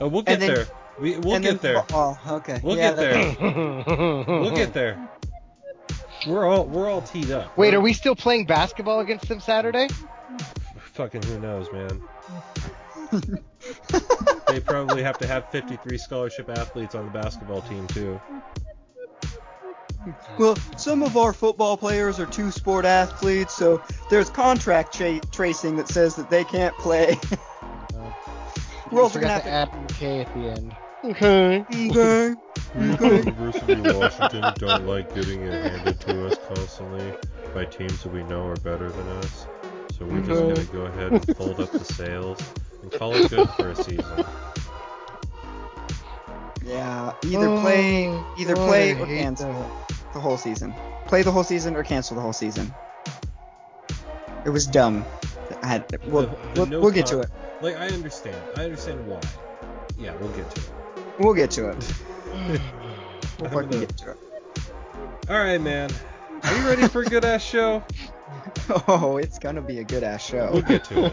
Oh, we'll get then- there. We, we'll get then- there. Oh, okay. We'll Yeah, get there. We'll get there. We're all we're all teed up. Wait, We're- are we still playing basketball against them Saturday? Fucking who knows, man. they probably have to have 53 scholarship athletes on the basketball team too. Well, some of our football players are two sport athletes, so there's contract tra- tracing that says that they can't play. We're also gonna forgot have to to. add UK at the end. Okay. Okay. We at the University of Washington don't like getting it handed to us constantly by teams that we know are better than us. So we're just gonna go ahead and fold up the sails and call it good for a season. Yeah. Either oh, play, Oh, either God, play I or cancel that. the whole season. Play the whole season or cancel the whole season. It was dumb. I we'll, The- the we'll, no we'll get to it. Like I understand. I understand why. Yeah, we'll get to it. We'll get to it. We'll fucking gonna- get to it. All right, man. Are you ready for a good ass show? Oh, it's gonna be a good ass show. We'll show. get to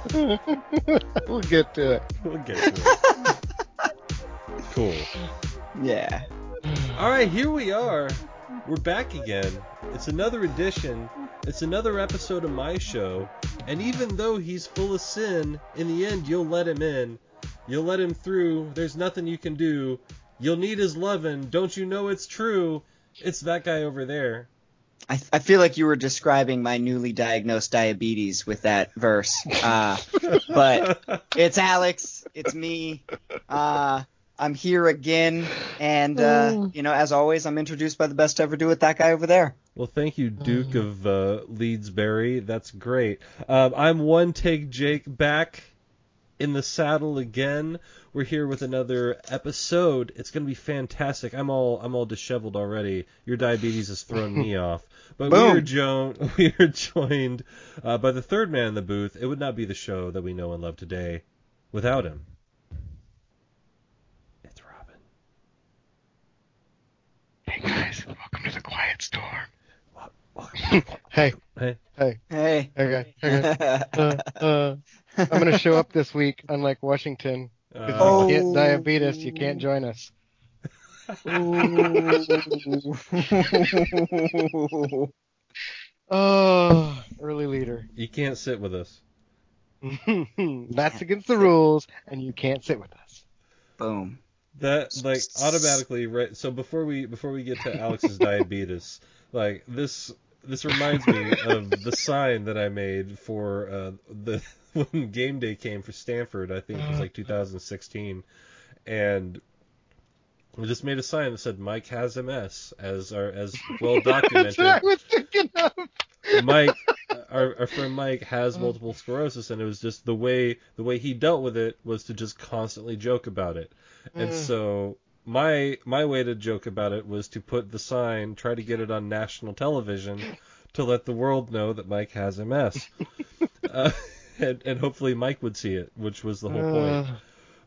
it. we'll get to it. We'll get to it. Cool. yeah. All right, here we are. We're back again. It's another edition. It's another episode of my show. And even though he's full of sin, in the end you'll let him in. You'll let him through. There's nothing you can do. You'll need his lovin'. Don't you know it's true? It's that guy over there. I, I feel like you were describing my newly diagnosed diabetes with that verse. Uh, but it's Alex. It's me. Uh, I'm here again. And, uh, you know, as always, I'm introduced by the best to ever do it, that guy over there. Well, thank you, Duke of uh, Leedsbury. That's great. Um, I'm one take Jake back in the saddle again. We're here with another episode. It's gonna be fantastic. I'm all I'm all disheveled already. Your diabetes has thrown me off. But we Boom. are joined we are joined uh, by the third man in the booth. It would not be the show that we know and love today without him. It's Robin. Hey guys, welcome to the quiet storm. Welcome. Hey, hey. hey, Hey. okay, okay. Uh, uh, I'm gonna show up this week, unlike Washington. If Uh, you get diabetes, you can't join us. Ooh. Oh, early leader. you can't sit with us. That's against the rules, and you can't sit with us. Boom. That like automatically right. So before we before we get to Alex's diabetes, like this this reminds me of the sign that I made for uh, the when game day came for Stanford. I think it was like 2016, and we just made a sign that said Mike has MS as our as well documented. That's what I was thinking of. Mike, our, our friend Mike has multiple sclerosis, and it was just the way the way he dealt with it was to just constantly joke about it. And Mm. so my my way to joke about it was to put the sign, try to get it on national television, to let the world know that Mike has MS, uh, and, and hopefully Mike would see it, which was the whole point. Uh,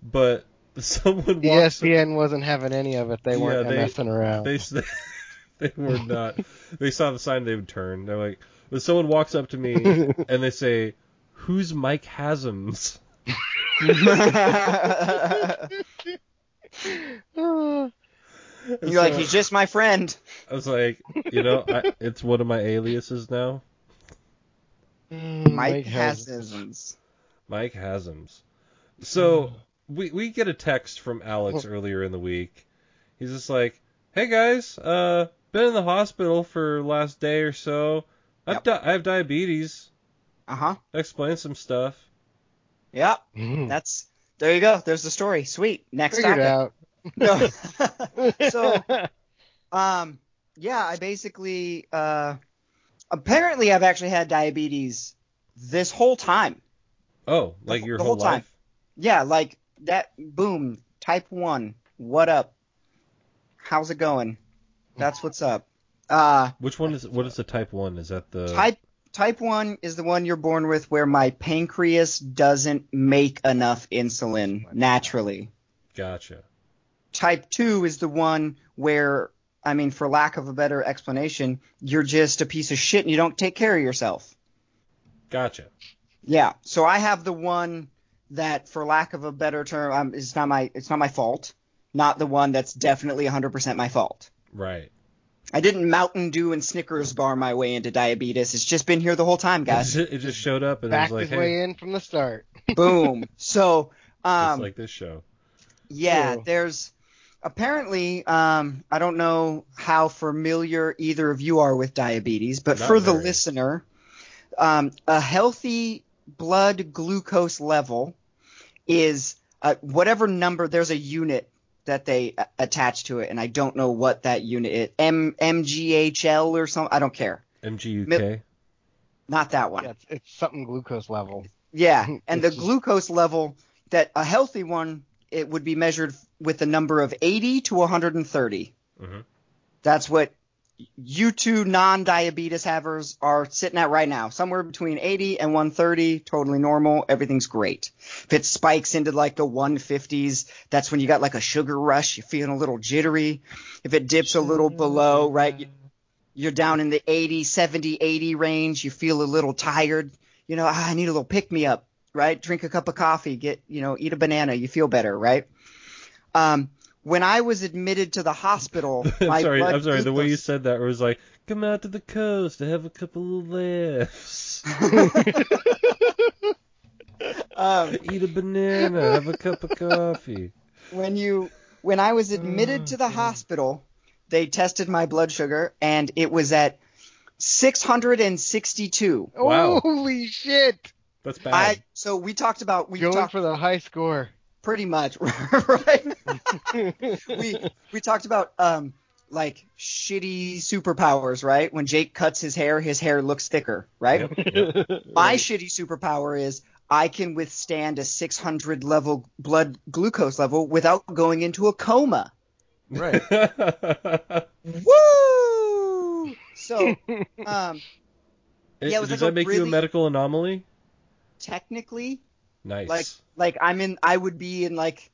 But someone walks. ESPN wasn't having any of it. They weren't they- messing around. They s- they were not. They saw the sign, they would turn. They're like, when someone walks up to me and they say, "Who's Mike Hasms?" You're like, he's just my friend. I was like, you know, I, it's one of my aliases now, Mike has- Hasisms. Mike Hasms. So we we get a text from Alex earlier in the week. He's just like, "Hey guys, uh, been in the hospital for last day or so. I've Yep. di- I have diabetes. Uh huh. Explain some stuff." Yep. Mm. That's there you go. There's the story. Sweet. Next Figured topic. out. No. so, um, yeah, I basically, uh, apparently I've actually had diabetes this whole time. Oh, like The- your the whole, whole time. life? Yeah, like that. Boom. Type one. What up? How's it going? That's what's up. Uh, Which one is what is the type one? Is that the type type one is the one you're born with, where my pancreas doesn't make enough insulin naturally. Gotcha. type 2 is the one where I mean for lack of a better explanation, you're just a piece of shit and you don't take care of yourself. Gotcha. Yeah. So I have the one that, for lack of a better term, um, it's not my it's not my fault. Not the one that's definitely 100% my fault. Right. I didn't Mountain Dew and Snickers bar my way into diabetes. It's just been here the whole time, guys. it just showed up and Backed it was his like, way in from the start. Boom. So, just um, like this show. Yeah, Cool. there's apparently um, I don't know how familiar either of you are with diabetes, but Not for the listener, um, a healthy blood glucose level is uh, whatever number. There's a unit that they attach to it, and I don't know what that unit is. M MGHL or something. I don't care. MGUK. Not that one. Yeah, it's, it's something glucose level. Yeah, and the just- glucose level that a healthy one it would be measured with a number of 80 to 130. Mhm. That's what you two non-diabetes havers are sitting at right now, somewhere between 80 and 130, totally normal. Everything's great. If it spikes into like the 150s, that's when you got like a sugar rush. You're feeling a little jittery. If it dips a little below, right, you're down in the 80, 70, 80 range. You feel a little tired. You know, "Ah, I need a little pick me up, right? Drink a cup of coffee, get, you know, eat a banana. You feel better, right? Um, when I was admitted to the hospital, I'm my sorry. blood I'm sorry. The way you said that was like, come out to the coast to have a couple of laughs, um, eat a banana, have a cup of coffee. when you when I was admitted to the hospital, they tested my blood sugar and it was at 662. Wow. Holy shit! That's bad. I so we talked about we Going talked for the high score. Pretty much right. we we talked about um like shitty superpowers, right? When Jake cuts his hair, his hair looks thicker, right? Yep, yep. My shitty superpower is I can withstand a 600 level blood glucose level without going into a coma. Right. Woo! So, um, It- Yeah, it was does like that a make you a medical anomaly? technically, Nice. like like I'm in I would be in like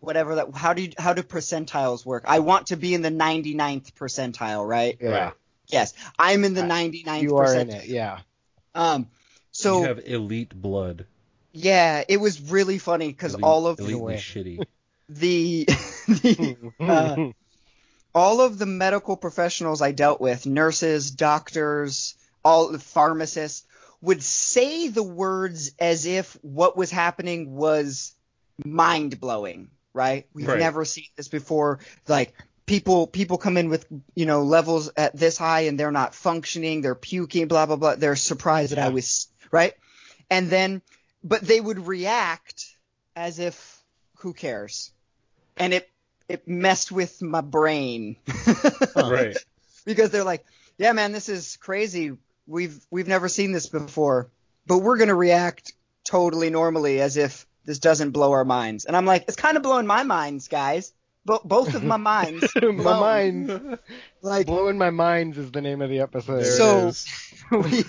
whatever that how do you, how do percentiles work? I want to be in the 99th percentile, right? Yeah. Right. Yes, I'm in the Uh, 99th You are percentile. in it, yeah. Um so you have elite blood. yeah, it was really funny because all of elitely way. shitty. the the Uh, all of the medical professionals I dealt with, nurses, doctors, all the pharmacists, would say the words as if what was happening was mind blowing, right? We've Right. never seen this before. Like people people come in with, you know, levels at this high and they're not functioning, they're puking, blah blah blah. They're surprised that I was right? And then but they would react as if who cares? And it it messed with my brain. Right. because they're like, "Yeah, man, this is crazy. We've we've never seen this before, but we're gonna react totally normally as if this doesn't blow our minds." And I'm like, "It's kind of blowing my minds, guys. Bo- both of my minds. my blown. mind. Like, Blowing my minds is the name of the episode. So- we,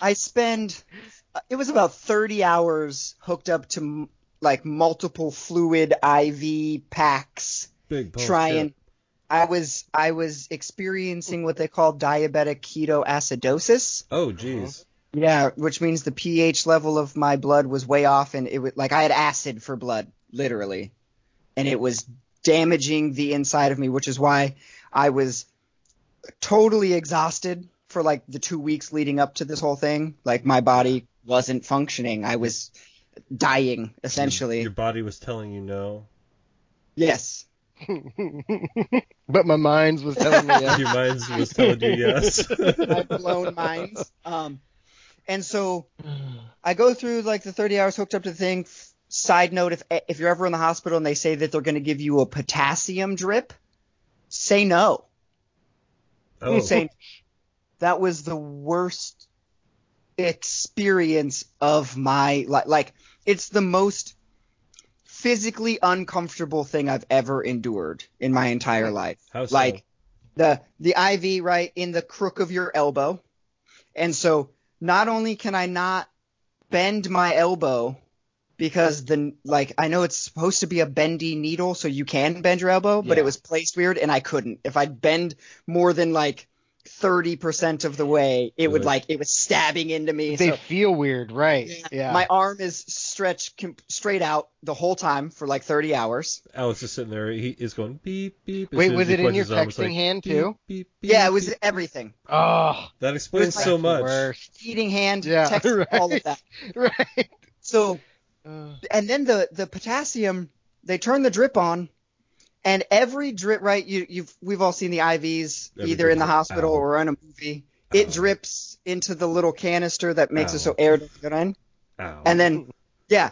I spend. It was about 30 hours hooked up to like multiple fluid IV packs Big pump trying shit. I was I was experiencing what they call diabetic ketoacidosis. Oh, jeez. Yeah, which means the pH level of my blood was way off and it was like I had acid for blood, literally. And it was damaging the inside of me, which is why I was totally exhausted for like the 2 weeks leading up to this whole thing. Like my body wasn't functioning. I was dying hmm. essentially. Your body was telling you no. yes. but my minds was telling me yes. Your minds was telling you yes. my blown minds. Um, and so I go through like the 30 hours hooked up to the thing. Side note: if if you're ever in the hospital and they say that they're going to give you a potassium drip, say no. Oh, Say that was the worst experience of my life. Like it's the most physically uncomfortable thing I've ever endured in my entire life so? like the the IV right in the crook of your elbow. And so not only can I not bend my elbow because the like I know it's supposed to be a bendy needle so you can bend your elbow, but it was placed weird and I couldn't. If I'd bend more than like 30% of the way, it would like, it was stabbing into me. They so feel weird, right? Yeah. my arm is stretched com- straight out the whole time for like 30 hours. Alex is sitting there. He is going beep beep. as Wait, was it in your arm, texting like, hand, too? Beep, beep, Yeah, it was beep. everything. oh, That explains It's so much. worst. Eating hand, Yeah, text, all right. of that. Right. So, Uh, and then the, the potassium, they turn the drip on and every drip, right? You, you've, we've all seen the IVs Every either in the hospital Ow. or in a movie. It Ow. drips into the little canister that makes it Ow. so air doesn't get in. Ow. And then, yeah.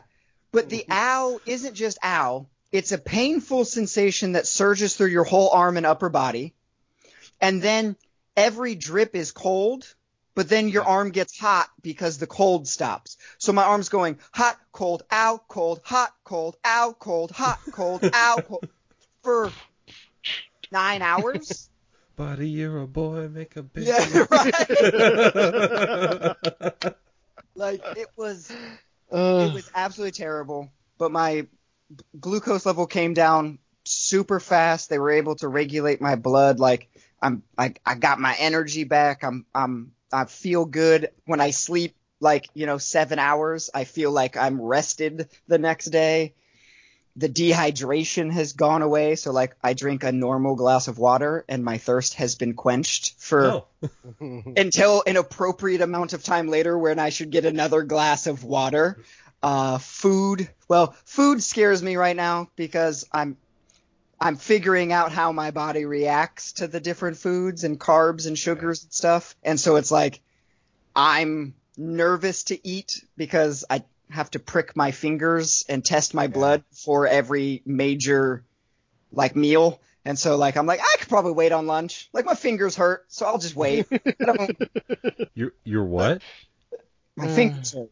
But the ow isn't just ow. It's a painful sensation that surges through your whole arm and upper body. And then every drip is cold, but then your arm gets hot because the cold stops. So my arm's going hot, cold, ow, cold, hot, cold, ow, cold, hot, cold, ow, cold for nine hours. Buddy, you're a boy. Make a big. Yeah, right. like it was uh, it was absolutely terrible. But my glucose level came down super fast. They were able to regulate my blood. Like I'm, I, I got my energy back. I'm, I'm, I feel good when I sleep. Like you know, seven hours. I feel like I'm rested the next day. The dehydration has gone away. So like I drink a normal glass of water and my thirst has been quenched for Oh, until an appropriate amount of time later when I should get another glass of water. Uh, food. Well, food scares me right now because I'm I'm figuring out how my body reacts to the different foods and carbs and sugars and stuff. And so it's like I'm nervous to eat because I have to prick my fingers and test my blood for every major like meal. And so like I'm like I could probably wait on lunch. Like my fingers hurt, so I'll just wait. I don't, your your what? my fingers hurt.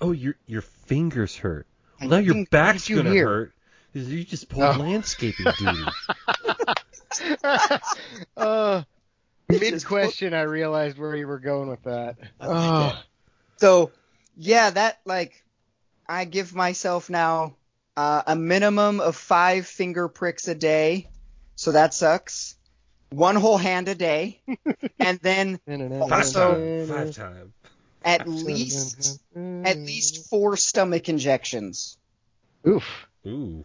Oh, your your fingers hurt. My Well, now your fingers- back's you gonna hear? hurt. 'cause You just pulled Oh. landscaping duty. uh, mid question, I realized where you were going with that. Oh, So yeah, that like I give myself now uh, a minimum of five finger pricks a day, so that sucks. One whole hand a day, and then Five Also- Five time. at least at least four stomach injections Oof. Ooh.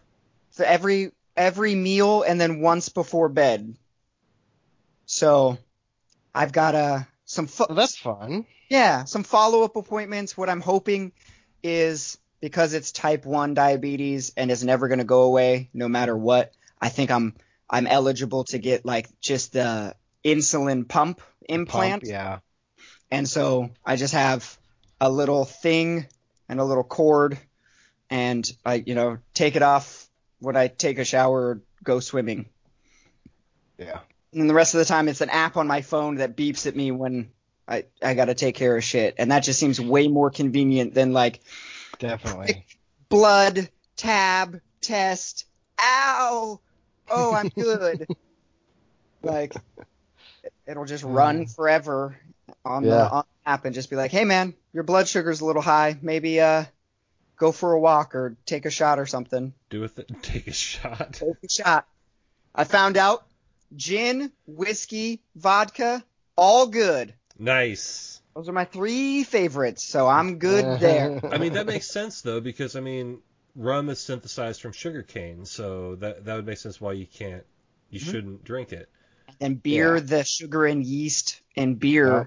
for every every meal, and then once before bed. So I've got uh, some fo- Well, that's fun. Yeah, some follow up appointments. What I'm hoping is because it's type 1 diabetes and is never going to go away no matter what, I think I'm I'm eligible to get like just the insulin pump implant. Pump, yeah. And so I just have a little thing and a little cord and I you know take it off when I take a shower or go swimming. Yeah. And the rest of the time it's an app on my phone that beeps at me when I, I gotta take care of shit. And that just seems way more convenient than like Definitely. blood, tab, test, ow, oh, I'm good. like it'll just run forever on the on the app and just be like, hey man, your blood sugar's a little high. Maybe uh go for a walk or take a shot or something. Do with it. Take a shot. Take a shot. I found out gin, whiskey, vodka, all good. Nice. Those are my three favorites, so I'm good there. I mean, that makes sense though, because I mean, rum is synthesized from sugar cane, so that that would make sense why you can't, you Mm-hmm. shouldn't drink it. And beer, Yeah. the sugar and yeast and beer. Yeah.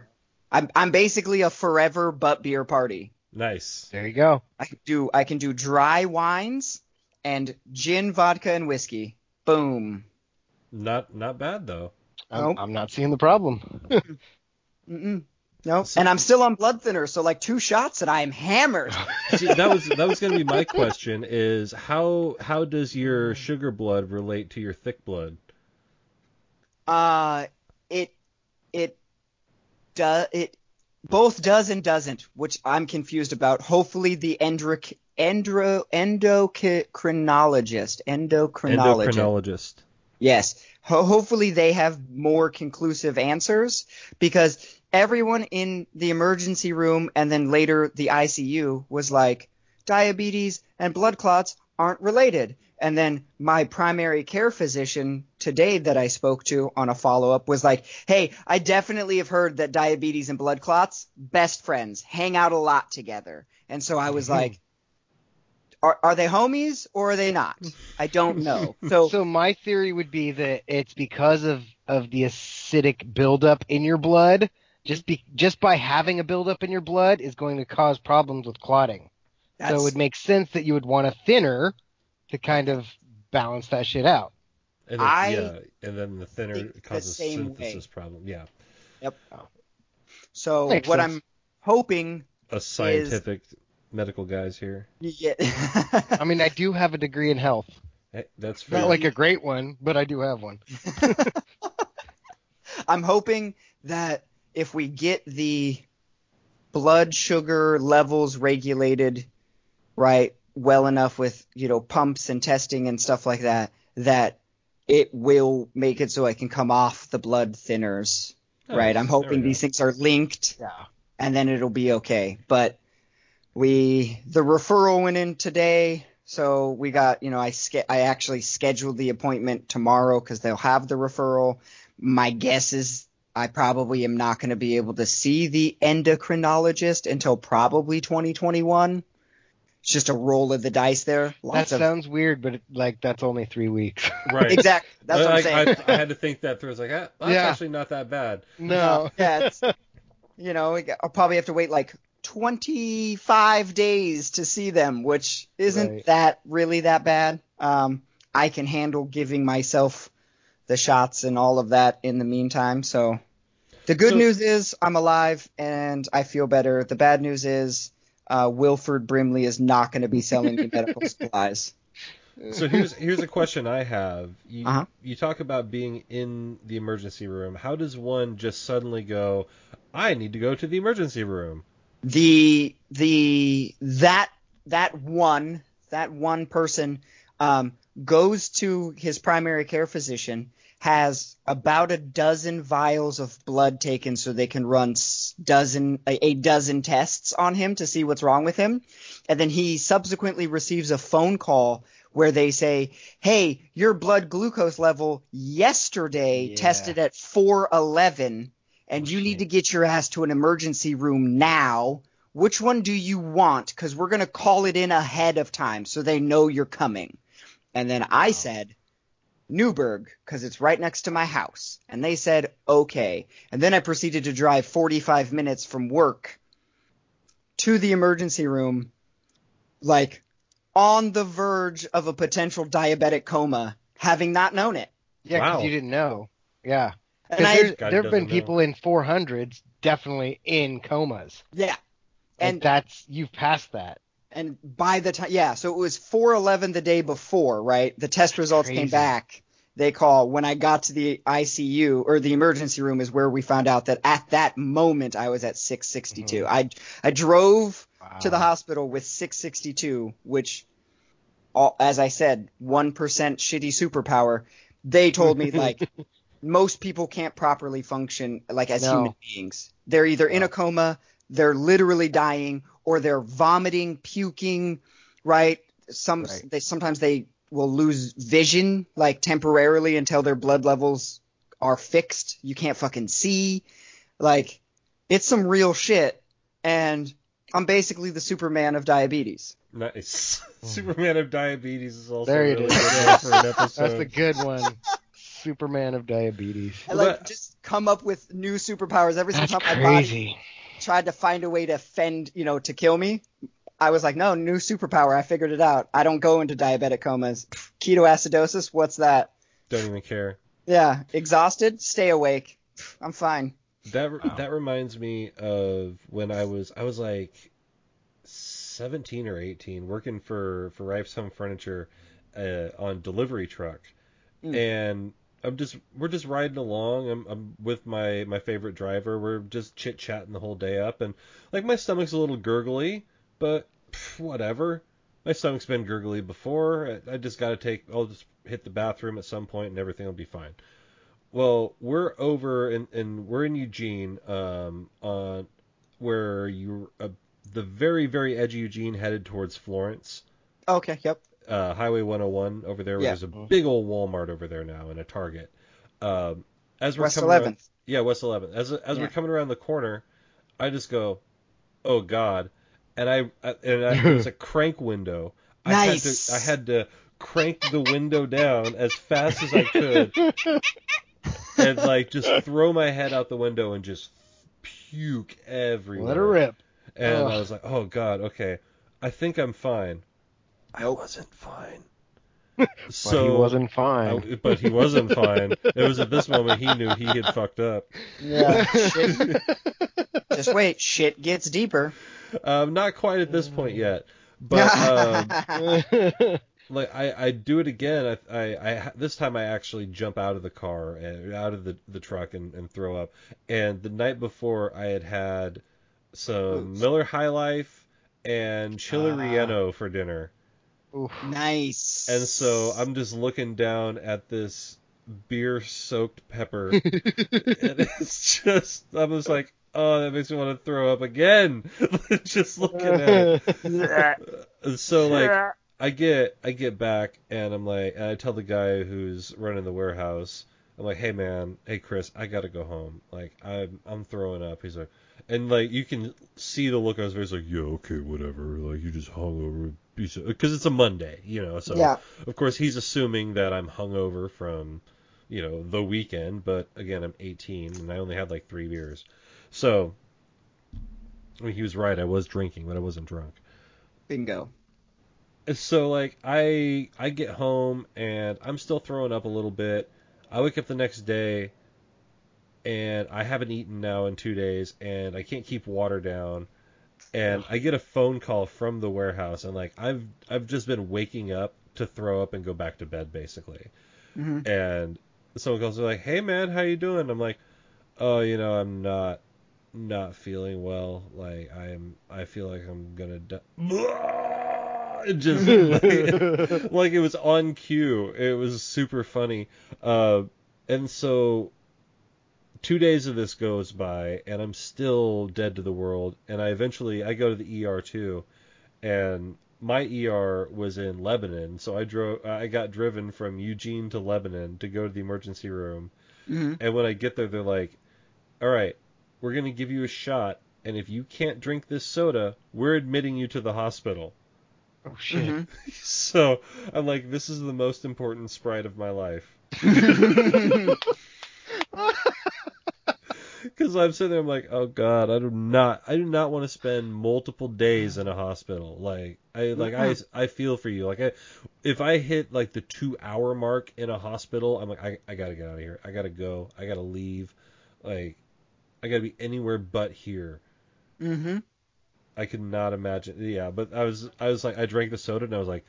I'm I'm basically a forever but beer party. Nice. There you go. I can do I can do dry wines and gin, vodka, and whiskey. Boom. Not not bad though. I'm, Nope. I'm not seeing the problem. Mm-mm. Nope. So- and I'm still on blood thinner, so like two shots and I am hammered. See, that was that was going to be my question: is how how does your sugar blood relate to your thick blood? Uh, it it does it both does and doesn't, which I'm confused about. Hopefully, the endric endro endocrinologist endocrinologist. Endocrinologist. Yes. Ho- hopefully they have more conclusive answers because everyone in the emergency room and then later the ICU was like, diabetes and blood clots aren't related. And then my primary care physician today that I spoke to on a follow up was like, "Hey, I definitely have heard that diabetes and blood clots best friends, hang out a lot together." And so I was mm-hmm. like, "Are are they homies or are they not? I don't know." So, So my theory would be that it's because of of the acidic buildup in your blood. Just be just by having a buildup in your blood is going to cause problems with clotting. So it that's would make sense that you would want a thinner to kind of balance that shit out. And then, I yeah, and then the thinner think the causes same synthesis problem. Yeah, Yep. so Makes what sense. I'm hoping a scientific medical guys here. you get I mean, I do have a degree in health. That's fair. Not like a great one, but I do have one. I'm hoping that if we get the blood sugar levels regulated right well enough with you know pumps and testing and stuff like that that it will make it so I can come off the blood thinners oh, right I'm Nice. There hoping go. these things are linked Yeah. and then it'll be okay but we the referral went in today so we got you know I ske- I actually scheduled the appointment tomorrow cuz they'll have the referral my guess is I probably am not going to be able to see the endocrinologist until probably 2021 it's just a roll of the dice there That of sounds weird, but it, like that's only three weeks. right. exactly that's what I, I'm saying I, I had to think that through. I was like, ah, that's Yeah. actually not that bad. no. yeah it's, you know I'll probably have to wait like 25 days to see them which isn't Right. that really that bad um I can handle giving myself the shots and all of that in the meantime so the good So- news is I'm alive and I feel better the bad news is uh, Wilford Brimley is not going to be selling me medical supplies So here's here's a question I have. You Uh-huh. you talk about being in the emergency room. How does one just suddenly go, I need to go to the emergency room? the the that that one that one person um, goes to his primary care physician has about a dozen vials of blood taken so they can run dozen a, dozen tests on him to see what's wrong with him and then he subsequently receives a phone call where they say hey your blood glucose level yesterday Yeah. tested at 411 and oh, you need to get your ass to an emergency room now. Which one do you want? Because we're going to call it in ahead of time so they know you're coming. And then I said, Newberg, because it's right next to my house. And they said, okay. And then I proceeded to drive 45 minutes from work to the emergency room, like on the verge of a potential diabetic coma, having not known it. Yeah, because Wow. you didn't know. Yeah. And Because I, there have been doesn't know. people in 400s definitely in comas. yeah. And And that's, you've passed that. And by the time yeah so it was 411 the day before right? The test results came back. They call when i got to the icu or the emergency room is where we found out that at that moment i was at 662 mm-hmm. i i drove to the hospital with 662 which all, as i said 1% shitty superpower. They told me like most people can't properly function like as No. human beings. They're either in a coma they're literally dying or they're vomiting puking right some Right. they sometimes they will lose vision like temporarily until their blood levels are fixed you can't fucking see like it's some real shit and i'm basically the superman of diabetes Nice. Superman of diabetes is also There it really is. good for an episode. That's a good one. Superman of diabetes. I like just come up with new superpowers every single That's time my body crazy. Tried to find a way to fend, you know, to kill me. I was like, no, new superpower. I figured it out. I don't go into diabetic comas. Ketoacidosis, what's that? Don't even care. Yeah, exhausted, stay awake. I'm fine. That Wow. that reminds me of when I was I was like 17 or 18 working for for Rife's Home Furniture uh, on delivery truck, Mm. and I'm just we're just riding along. I'm I'm with my my favorite driver. We're just chit chatting the whole day up, and like my stomach's a little gurgly, but pff, whatever. My stomach's been gurgly before. I, I just got to take. I'll just hit the bathroom at some point, and everything will be fine. Well, we're over and and we're in Eugene, um, on where you uh, the very very edge of Eugene headed towards Florence. Okay, yep. Uh, Highway 101 over there. Yeah. There's a big old Walmart over there now and a Target. Um, as we're West coming around- yeah, West 11th. As as Yeah. we're coming around the corner, I just go, "Oh God!" And I, I and I, it was a crank window. I Nice. had to I had to crank the window down as fast as I could, and like just throw my head out the window and just puke everywhere. Let her rip. And I was like, "Oh God, okay, I think I'm fine." I Nope. wasn't fine. But so he wasn't fine. I- but he wasn't fine. It was at this moment he knew he had fucked up. Yeah. shit. Just wait. Shit gets deeper. Um, not quite at this point yet, but um, like I, I do it again. I, I, I this time I actually jump out of the car and out of the, the truck and, and throw up. And the night before I had had some Oops. Miller High Life and Chili Ah. Relleno for dinner. Oof. nice. And so I'm just looking down at this beer soaked pepper. and it's just I was like, oh, that makes me want to throw up again. just looking at it. And so like I get I get back and I'm like and I tell the guy who's running the warehouse I'm like hey man hey Chris I gotta go home like I'm I'm throwing up he's like and like you can see the look on his face like yeah okay whatever like you just hung over because it's a Monday you know so yeah. of course he's assuming that I'm hungover from you know the weekend but again I'm 18 and I only had like three beers so I mean he was right I was drinking but I wasn't drunk Bingo. so like I I get home and I'm still throwing up a little bit. I wake up the next day and I haven't eaten now in 2 days and I can't keep water down. And I get a phone call from the warehouse and like I've I've just been waking up to throw up and go back to bed basically. hmm And someone calls me like, "Hey man, how you doing?" I'm like, "Oh, you know, I'm not not feeling well. Like I'm I feel like I'm to die." Just like, like it was on cue. It was super funny. Uh, and so two days of this goes by and I'm still dead to the world and I eventually I go to the ER too and my ER was in Lebanon so I drove I got driven from Eugene to Lebanon to go to the emergency room hmm and when I get there they're like all right we're going to give you a shot and if you can't drink this soda we're admitting you to the hospital. Oh shit. hmm so I'm like this is the most important sprite of my life Because I'm sitting there, I'm like, oh god, I do not, I do not want to spend multiple days in a hospital. Like, I, like, I, I feel for you. Like, I, if I hit like the two hour mark in a hospital, I'm like, I, I gotta get out of here. I gotta go. I gotta leave. Like, I gotta be anywhere but here. hmm I could not imagine. Yeah, but I was, I was like, I drank the soda and I was like,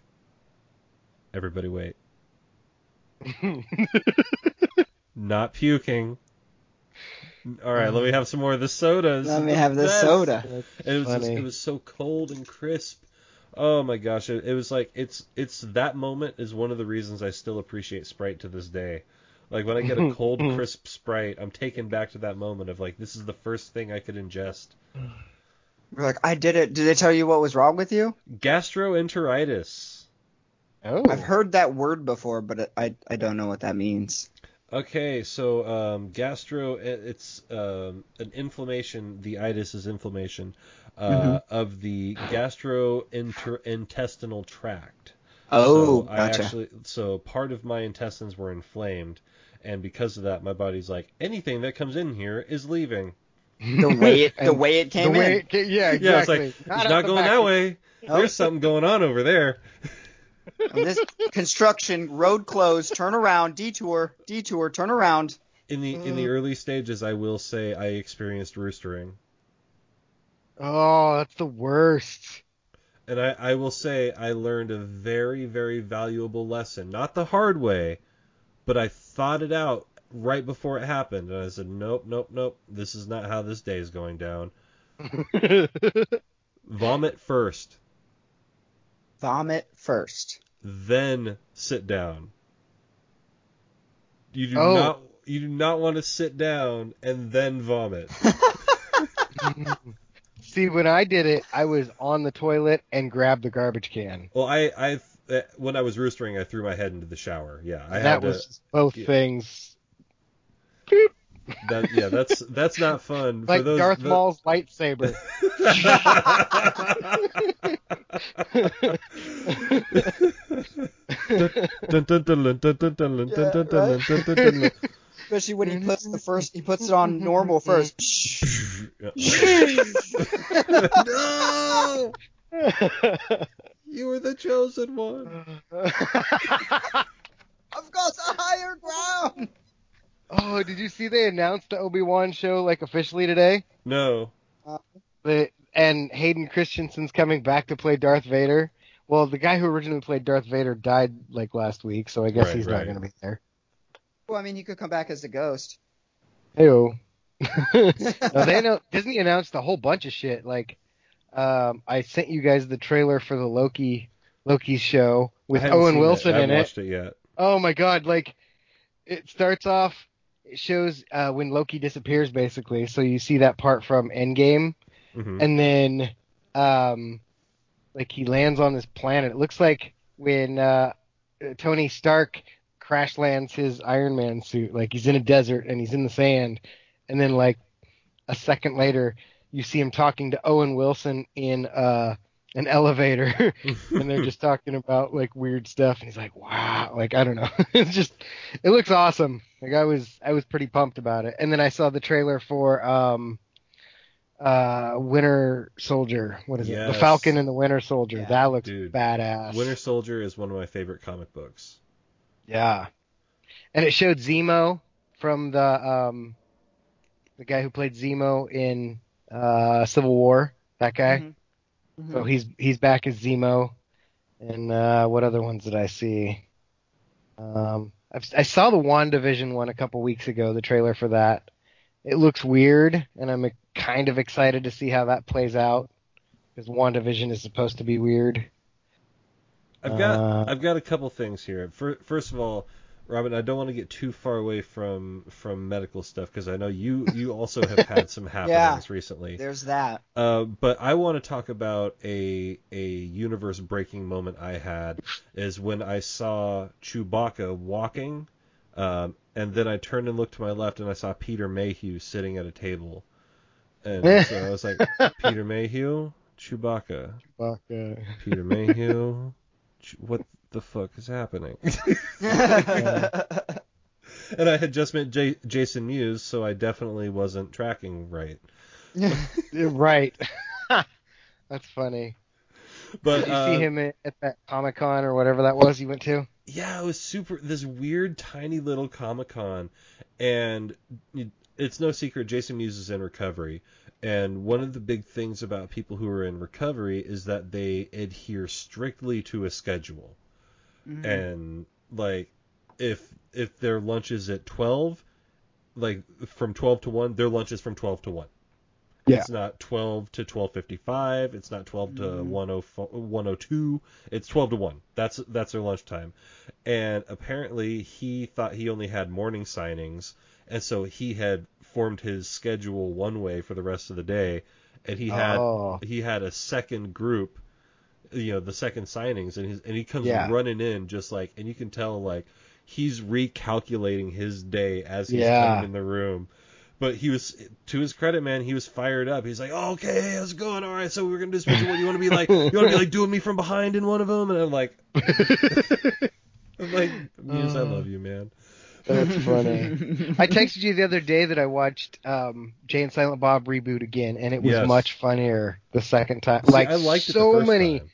everybody wait, not puking. All right, let me um, have some more of the sodas. Let me the have the best. soda. And it was just, funny. it was so cold and crisp. Oh my gosh, it, it was like it's it's that moment is one of the reasons I still appreciate Sprite to this day. Like when I get a cold crisp Sprite, I'm taken back to that moment of like this is the first thing I could ingest. We're like, I did it. Did they tell you what was wrong with you? Gastroenteritis. oh. I've heard that word before, but I I don't know what that means. Okay, so um, gastro, it's um, an inflammation. The itis is inflammation uh, of the gastrointestinal tract. Oh, so I gotcha. actually, so part of my intestines were inflamed, and because of that, my body's like, anything that comes in here is leaving. the way it the way it the came way in. it ca- yeah, exactly. Yeah, it's like it's not going back. that way. Oh. There's something going on over there. On this construction, road closed, turn around, detour, detour, turn around. In the in the mm. early stages, I will say I experienced roostering, Oh, that's the worst. and I, I will say I learned a very very valuable lesson. Not the hard way, but I thought it out right before it happened, and I said, nope, nope, nope. This is not how this day is going down. Vomit first, Vomit first. then sit down. You do Oh. not you do not want to sit down and then vomit. See, when I did it, I was on the toilet and grabbed the garbage can. Well, I I uh, when I was roostering, I threw my head into the shower. Yeah, I that had was to. just both yeah. things. That, yeah, that's that's not fun. Like those, Darth the... Maul's lightsaber. Especially when he puts the first, he puts it on normal first. no, you were the chosen one. did you see they announced the Obi Wan show like officially today? No. The, and Hayden Christensen's coming back to play Darth Vader. Well, the guy who originally played Darth Vader died like last week, so I guess Right, he's right. not going to be there. Well, I mean, he could come back as a ghost. Heyo. no, they know Disney announced a whole bunch of shit. Like, um, I sent you guys the trailer for the Loki Loki show with Owen Wilson it. I in haven't it. watched it yet. Oh my god! Like, it starts off. It shows uh, when Loki disappears, basically. So you see that part from Endgame, Mhm. and then, um, like he lands on this planet. It looks like when uh, Tony Stark crash lands his Iron Man suit. Like he's in a desert and he's in the sand, and then like a second later, you see him talking to Owen Wilson in uh, an elevator, and they're just talking about like weird stuff. And he's like, "Wow!" Like I don't know. it's just it looks awesome. Like I was I was pretty pumped about it. And then I saw the trailer for um uh Winter Soldier. What is it? The Falcon and the Winter Soldier. Yeah. that looks Dude. badass. Winter Soldier is one of my favorite comic books. Yeah. And it showed Zemo from the um the guy who played Zemo in uh Civil War. That guy. Mhm. Mhm. So he's he's back as Zemo. And uh what other ones did I see? Um I've, I saw the WandaVision one a couple weeks ago, the trailer for that. It looks weird, and I'm kind of excited to see how that plays out because WandaVision is supposed to be weird. I've got Uh, I've got a couple things here. Fir- First of all, Robin, I don't want to get too far away from from medical stuff because I know you you also have had some happenings recently. There's that. Uh, but I want to talk about a a universe breaking moment I had is when I saw Chewbacca walking, um, and then I turned and looked to my left and I saw Peter Mayhew sitting at a table, and so I was like, Peter Mayhew, Chewbacca, Fuck, uh, Peter Mayhew, Chew- what the fuck is happening? and I had just met J- Jason Mewes, so I definitely wasn't tracking right. Right. That's funny. But Did you uh, see him at, at that Comic Con or whatever that was you went to? yeah, it was super. This weird, tiny little Comic Con, and it's no secret Jason Mewes is in recovery. And one of the big things about people who are in recovery is that they adhere strictly to a schedule. Mhm. And like, if if their lunch is at twelve, like from twelve to one, their lunch is from twelve to one. Yeah. It's not 12 to 12:55. It's not 12 to Mhm. 104 102. It's 12 to 1. That's that's their lunchtime. And apparently he thought he only had morning signings, and so he had formed his schedule one way for the rest of the day, and he had oh, he had a second group, you know, the second signings, and his, and he comes Yeah. running in just like, and you can tell like he's recalculating his day as he's Yeah. coming in the room. But he was, to his credit, man, he was fired up. He's like, oh, "Okay, how's it going? All right, so we're gonna do special. What do you want to be like? You want to be like doing me from behind in one of them?" And I'm like, I'm like, Mewes, I uh. love you, man. That's funny. I texted you the other day that I watched um, Jay and Silent Bob reboot again, and it was Yes. much funnier the second time. See, like I liked it the so first many, time.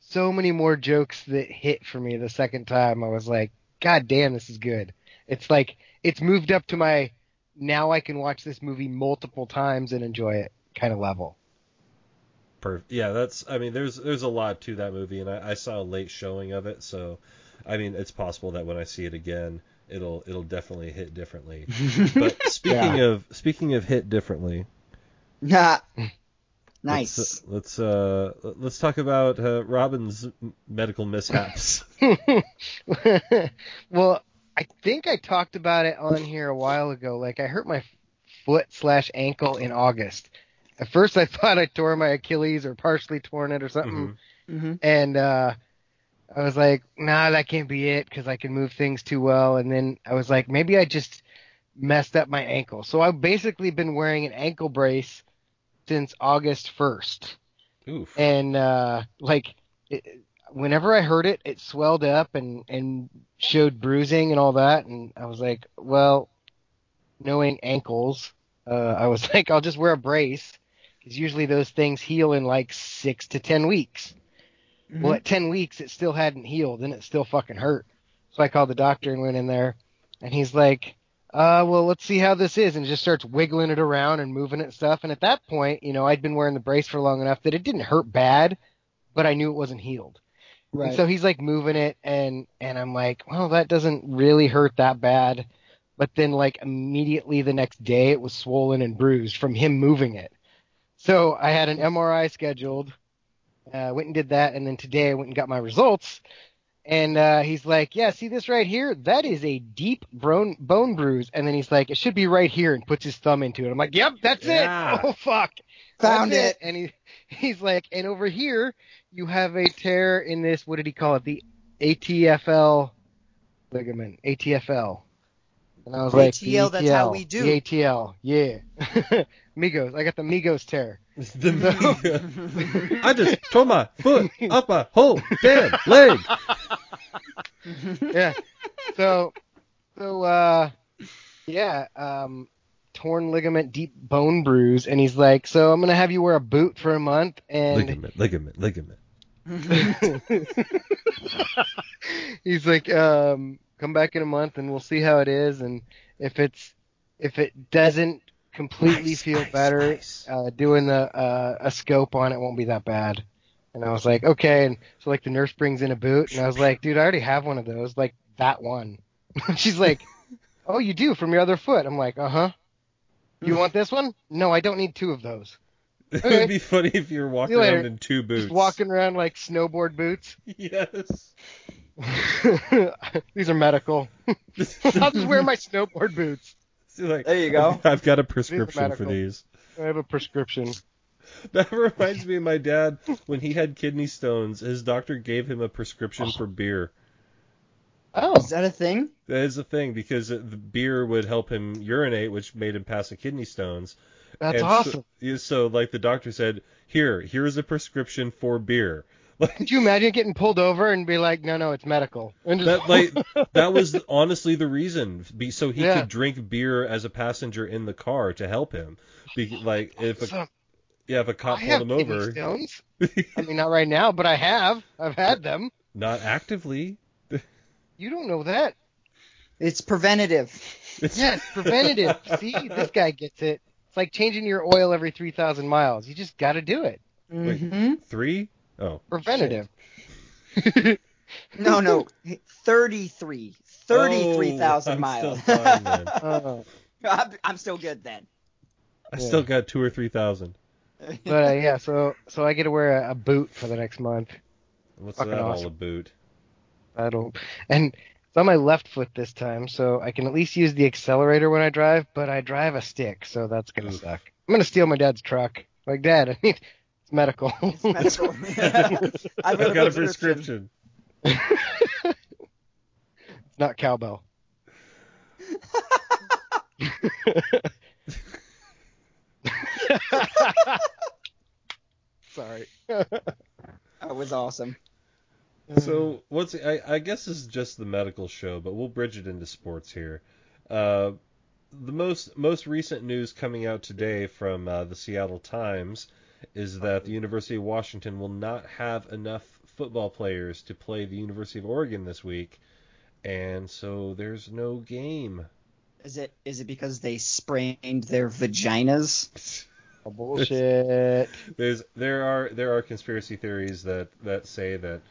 so many more jokes that hit for me the second time. I was like, God damn, this is good. It's like it's moved up to my now I can watch this movie multiple times and enjoy it kind of level. Perfect. yeah, that's. I mean, there's there's a lot to that movie, and I, I saw a late showing of it, so I mean, it's possible that when I see it again, it'll it'll definitely hit differently. But speaking Yeah. of speaking of hit differently, Nah. let's nice. let's uh let's talk about uh, Robin's medical mishaps. well, I think I talked about it on here a while ago. Like I hurt my foot slash ankle in August. At first, I thought I tore my Achilles or partially torn it or something. Mhm. hmm and uh I was like, nah, that can't be it because I can move things too well. And then I was like, maybe I just messed up my ankle. So I've basically been wearing an ankle brace since August 1st. Oof. And, uh, like, it, whenever I heard it, it swelled up and, and showed bruising and all that. And I was like, well, knowing ankles, uh, I was like, I'll just wear a brace because usually those things heal in like six to 10 weeks. Mhm. Well, at 10 weeks, it still hadn't healed and it still fucking hurt. So I called the doctor and went in there and he's like, uh, well, let's see how this is. And just starts wiggling it around and moving it and stuff. And at that point, you know, I'd been wearing the brace for long enough that it didn't hurt bad, but I knew it wasn't healed. Right. And so he's like moving it and, and I'm like, well, that doesn't really hurt that bad. But then like immediately the next day it was swollen and bruised from him moving it. So I had an MRI scheduled uh, went and did that, and then today I went and got my results. And uh, he's like, "Yeah, see this right here? That is a deep bone bone bruise." And then he's like, "It should be right here," and puts his thumb into it. I'm like, "Yep, that's Yeah. it." Oh fuck, Found That's it. And he he's like, "And over here you have a tear in this. What did he call it? The ATFL ligament. ATFL." And I was like, ATL, that's how we do." The ATL, yeah. Migos, I got the Migos tear. The- I just tore my foot up my whole damn leg. yeah. So, so, uh, yeah, um, torn ligament, deep bone bruise, and he's like, so I'm gonna have you wear a boot for a month, and Ligament, ligament, ligament. he's like, um, come back in a month and we'll see how it is, and if it's, if it doesn't completely Nice, feel nice, better, nice. uh, doing the, uh, a scope on it won't be that bad. And I was like, okay. And so like the nurse brings in a boot, and I was like, dude, I already have one of those, like that one. She's like, oh, you do from your other foot. I'm like, uh huh. You want this one? No, I don't need two of those. It Okay. would be funny if you were walking you around in two boots. Just walking around like snowboard boots. Yes. These are medical. I'll just wear my snowboard boots. See, like, There you go. I've got a prescription for these. I have a prescription. That reminds me of my dad when he had kidney stones. His doctor gave him a prescription for beer. Oh, Is that a thing? That is a thing because the beer would help him urinate, which made him pass the kidney stones. that's And awesome. yeah, So, like the doctor said, here, here's a prescription for beer. Like Could you imagine getting pulled over and be like, no, no, it's medical? And just- that, like that was honestly the reason, be, so he Yeah. could drink beer as a passenger in the car to help him. Be, like if a, yeah, if a I cop have pulled him over, stones. I mean, not right now, but I have. I've had them. not actively. You don't know that. It's preventative. It's, Yes, preventative. See, this guy gets it. It's like changing your oil every 3,000 miles. You just got to do it. Wait. hmm three. Oh, Preventative. No, no, 33. 33,000 Oh, miles. still fine then. Oh. I'm, I'm still good then. I Yeah. still got two or three thousand. but uh, yeah, so so I get to wear a, a boot for the next month. What's Fucking that all awesome. about? I don't, and it's on my left foot this time, so I can at least use the accelerator when I drive. But I drive a stick, so that's gonna Oof. suck. I'm gonna steal my dad's truck. Like, Dad, I need it's medical. It's medical. I've I've got a prescription. it's not cowbell. Sorry. That was awesome. So what's I, I guess this is just the medical show, but we'll bridge it into sports here. Uh, the most most recent news coming out today from uh, the Seattle Times is that the University of Washington will not have enough football players to play the University of Oregon this week, and so there's no game. Is it is it because they sprained their vaginas? Oh, bullshit. There's there are there are conspiracy theories that that say that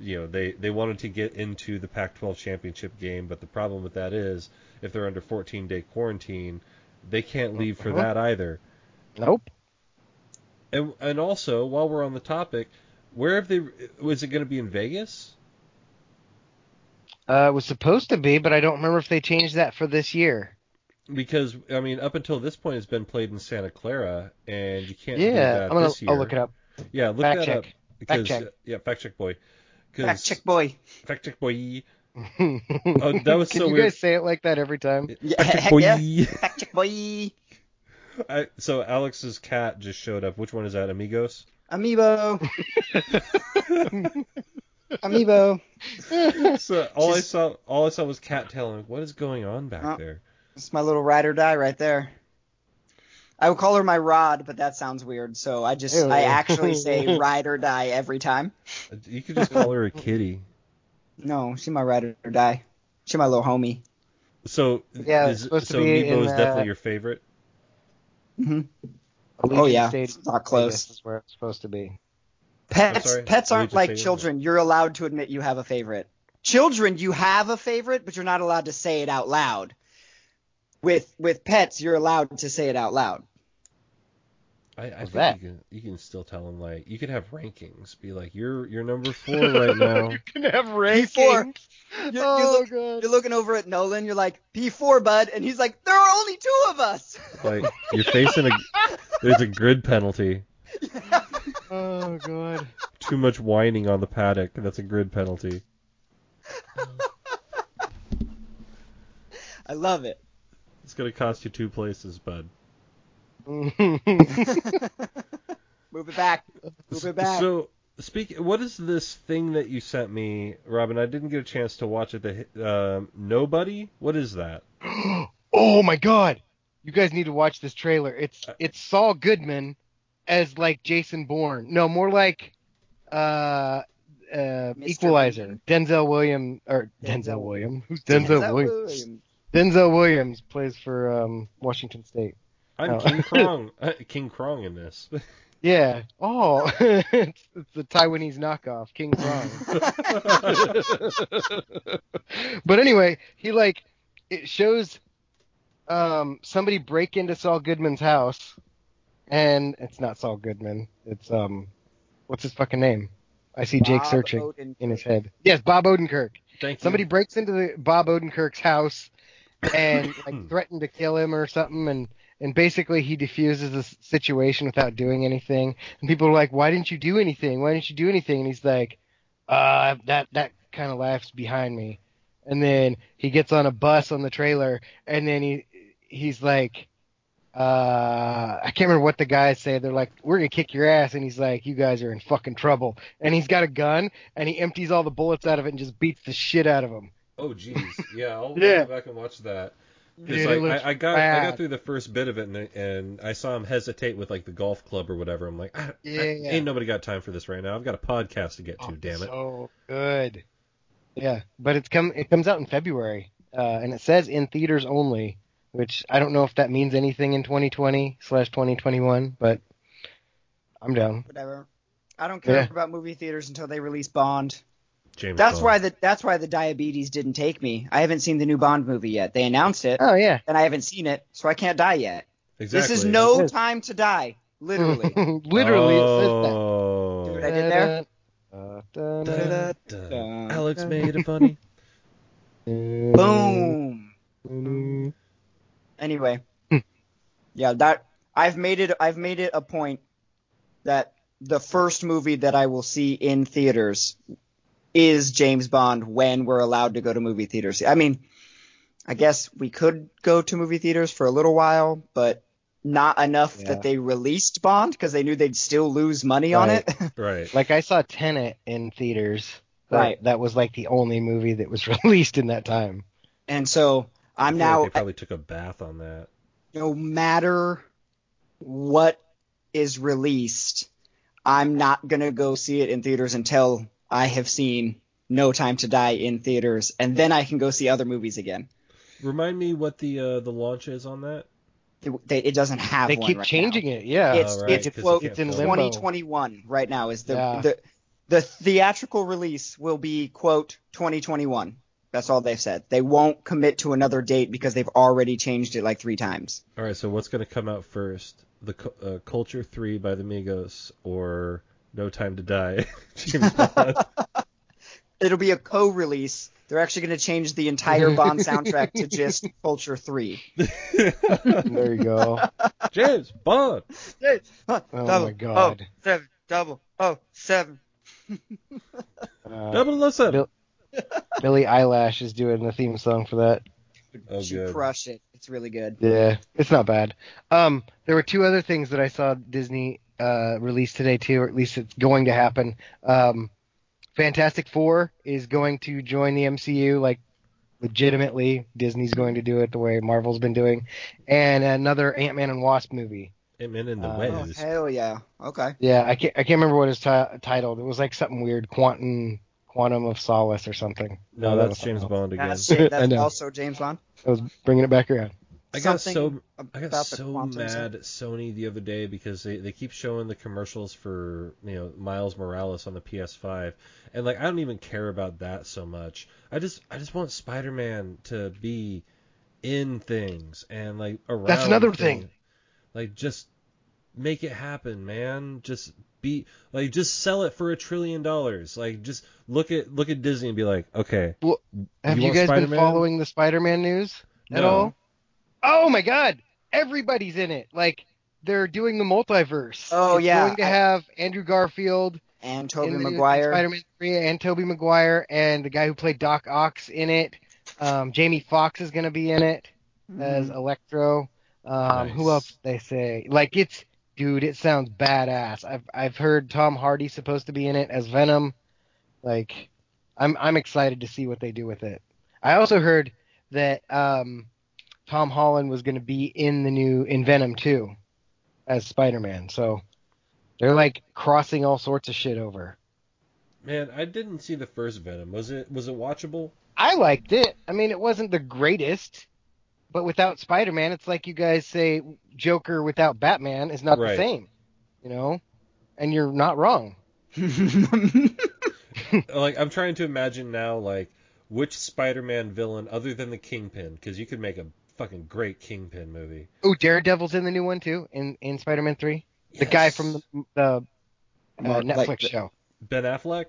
you know they they wanted to get into the Pac-12 championship game, but the problem with that is if they're under 14 day quarantine, they can't leave for Uh-huh. that either. Nope. And and also while we're on the topic, where have they? Was it going to be in Vegas? Uh, it was supposed to be, but I don't remember if they changed that for this year. Because I mean, up until this point, it's been played in Santa Clara, and you can't Yeah, that I'm gonna. this year. I'll look it up. Yeah, look Fact that check. up because check. uh, yeah, fact check boy. 'cause- Fact check boy. Fact check boy. oh, that was Can so you weird. guys say it like that every time? Yeah, Fact check boy. yeah. Fact check boy. I, so Alex's cat just showed up. Which one is that? Amigos. Amiibo. Amiibo. So all I saw, all I saw was cat telling. What is going on back Oh. there? It's my little ride or die right there. I would call her my rod, but that sounds weird. So I just Ew. I actually say ride or die every time. You could just call her a kitty. No, she's my ride or die. She's my little homie. So Yeah, it's is, so be Amiibo in, is uh, definitely your favorite. Hmm Oh yeah, Stadium, it's not close. This is where it's supposed to be. Pets sorry, pets aren't Allegiant like Stadium? children. You're allowed to admit you have a favorite. Children, you have a favorite, but you're not allowed to say it out loud. With with pets, you're allowed to say it out loud. I, I think that? you can you can still tell them like you could have rankings. Be like you're you're number four right now. You can have rankings. You- you oh look- god. You're looking over at Nolan. You're like P4, bud, and he's like, there are only two of us. Like you're facing a there's a grid penalty. Oh god. Too much whining on the paddock. That's a grid penalty. I love it. It's gonna cost you two places, bud. Move it back. Move it back. So speak. What is this thing that you sent me, Robin? I didn't get a chance to watch it. The um, nobody. What is that? oh my god. You guys need to watch this trailer. It's it's Saul Goodman as like Jason Bourne. No, more like uh uh Equalizer. Denzel Williams or Denzel, Denzel. William. Who's Is Denzel that Williams? Denzel Williams plays for um Washington State. I'm Oh. King Krong. uh, King Krong in this. Yeah. Oh, it's, it's the Taiwanese knockoff, King Krong. but anyway, he like it shows um somebody break into Saul Goodman's house, and it's not Saul Goodman. It's um, what's his fucking name? I see Jake Bob searching Odenkirk. in his head. Yes, Bob Odenkirk. Thank you. Somebody breaks into the Bob Odenkirk's house and like threatened to kill him or something, and and basically he diffuses the situation without doing anything. And people are like, "Why didn't you do anything? Why didn't you do anything?" And he's like, "Uh, that that kind of laughs behind me." And then he gets on a bus on the trailer, and then he he's like, uh, I can't remember what the guys say. They're like, "We're gonna kick your ass," and he's like, "You guys are in fucking trouble." And he's got a gun, and he empties all the bullets out of it and just beats the shit out of them. Oh jeez. Yeah, I'll Yeah. go back and watch that. 'Cause, like, I, I got I got through the first bit of it and, and I saw him hesitate with like the golf club or whatever. I'm like, I, I- Yeah. ain't nobody got time for this right now. I've got a podcast to get to. Oh, damn it. So good. Yeah, but it's come it comes out in February, uh, and it says in theaters only, which I don't know if that means anything in 2020 slash 2021, but I'm down. Whatever. I don't care Yeah. about movie theaters until they release Bond. James. That's Bond. why the that's why the diabetes didn't take me. I haven't seen the new Bond movie yet. They announced it, Oh yeah, and I haven't seen it, so I can't die yet. Exactly. This is no Yes. time to die. Literally. literally oh. it says See what. I did there? Uh, da, da, Da, da, da. Alex made it funny. Boom. da. Anyway. Yeah, that I've made it I've made it a point that the first movie that I will see in theaters is James Bond when we're allowed to go to movie theaters. I mean, I guess we could go to movie theaters for a little while, but not enough Yeah. that they released Bond because they knew they'd still lose money on it. Right. Like I saw Tenet in theaters. but Right. That was like the only movie that was released in that time. and so I I'm feel like now they probably took a bath on that. no matter what is released, I'm not gonna go see it in theaters until I have seen No Time to Die in theaters, and then I can go see other movies again. Remind me what the uh, the launch is on that. It, they, it doesn't have They one keep right changing now. it. Yeah. It's Oh, right, it's 'cause you quote it's in film limbo. 2021 right now is the Yeah. the the theatrical release will be quote 2021. That's all they've said. They won't commit to another date because they've already changed it like three times. All right. So what's going to come out first? The uh, Culture Three by the Migos or No Time to Die? James Bond. it'll be a co-release. They're actually going to change the entire Bond soundtrack to just Culture 3. There you go. James Bond. James. Oh my god. seven, double, oh, seven. Uh, 007. Bill- Billie Eilish is doing the theme song for that. Oh, she good. crushed it. It's really good. Yeah, it's not bad. Um, there were two other things that I saw Disney uh, release today too, or at least it's going to happen. Um, Fantastic Four is going to join the MCU, like legitimately. Disney's going to do it the way Marvel's been doing, and another Ant Man and Wasp movie. Ant-Man and the Uh, Oh, hell yeah. Okay. Yeah, I can't I can't remember what it's ti- titled. It was like something weird, Quantum Quantum of Solace or something. no, that's James else. Bond again. That's, I that's know. also James Bond. I was bringing it back around. I got so I got so mad stuff. at Sony the other day because they, they keep showing the commercials for you know Miles Morales on the PS5 and like I don't even care about that so much. I just I just want Spider-Man to be in things and like around. That's another things. thing. Like just make it happen, man. Just be like just sell it for a trillion dollars. Like just look at look at Disney and be like, okay, Well, Have you, want guys Spider-Man? been following the Spider-Man news at No. all? Oh my God! Everybody's in it. Like they're doing the multiverse. Oh, It's yeah, Going to I- have Andrew Garfield And in Tobey Maguire. Spider-Man 3 and Tobey Maguire and the guy who played Doc Ock in it. Um, Jamie Foxx is going to be in it as Mhm. Electro. Um, Who else they say? Like it's, dude, it sounds badass. I've I've heard Tom Hardy's supposed to be in it as Venom. Like, I'm I'm excited to see what they do with it. I also heard that um, Tom Holland was going to be in the new in Venom 2 as Spider-Man. So they're like crossing all sorts of shit over. man, I didn't see the first Venom. Was it was it watchable? I liked it. I mean, it wasn't the greatest, but without Spider-Man, it's like you guys say Joker without Batman is not Right. the same, you know? And you're not wrong. like I'm trying to imagine now like which Spider-Man villain other than the Kingpin because you could make a fucking great Kingpin movie. Oh, Daredevil's in the new one too, in in Spider-Man 3. The guy from the, the uh, Mark- Netflix like show. Ben Affleck.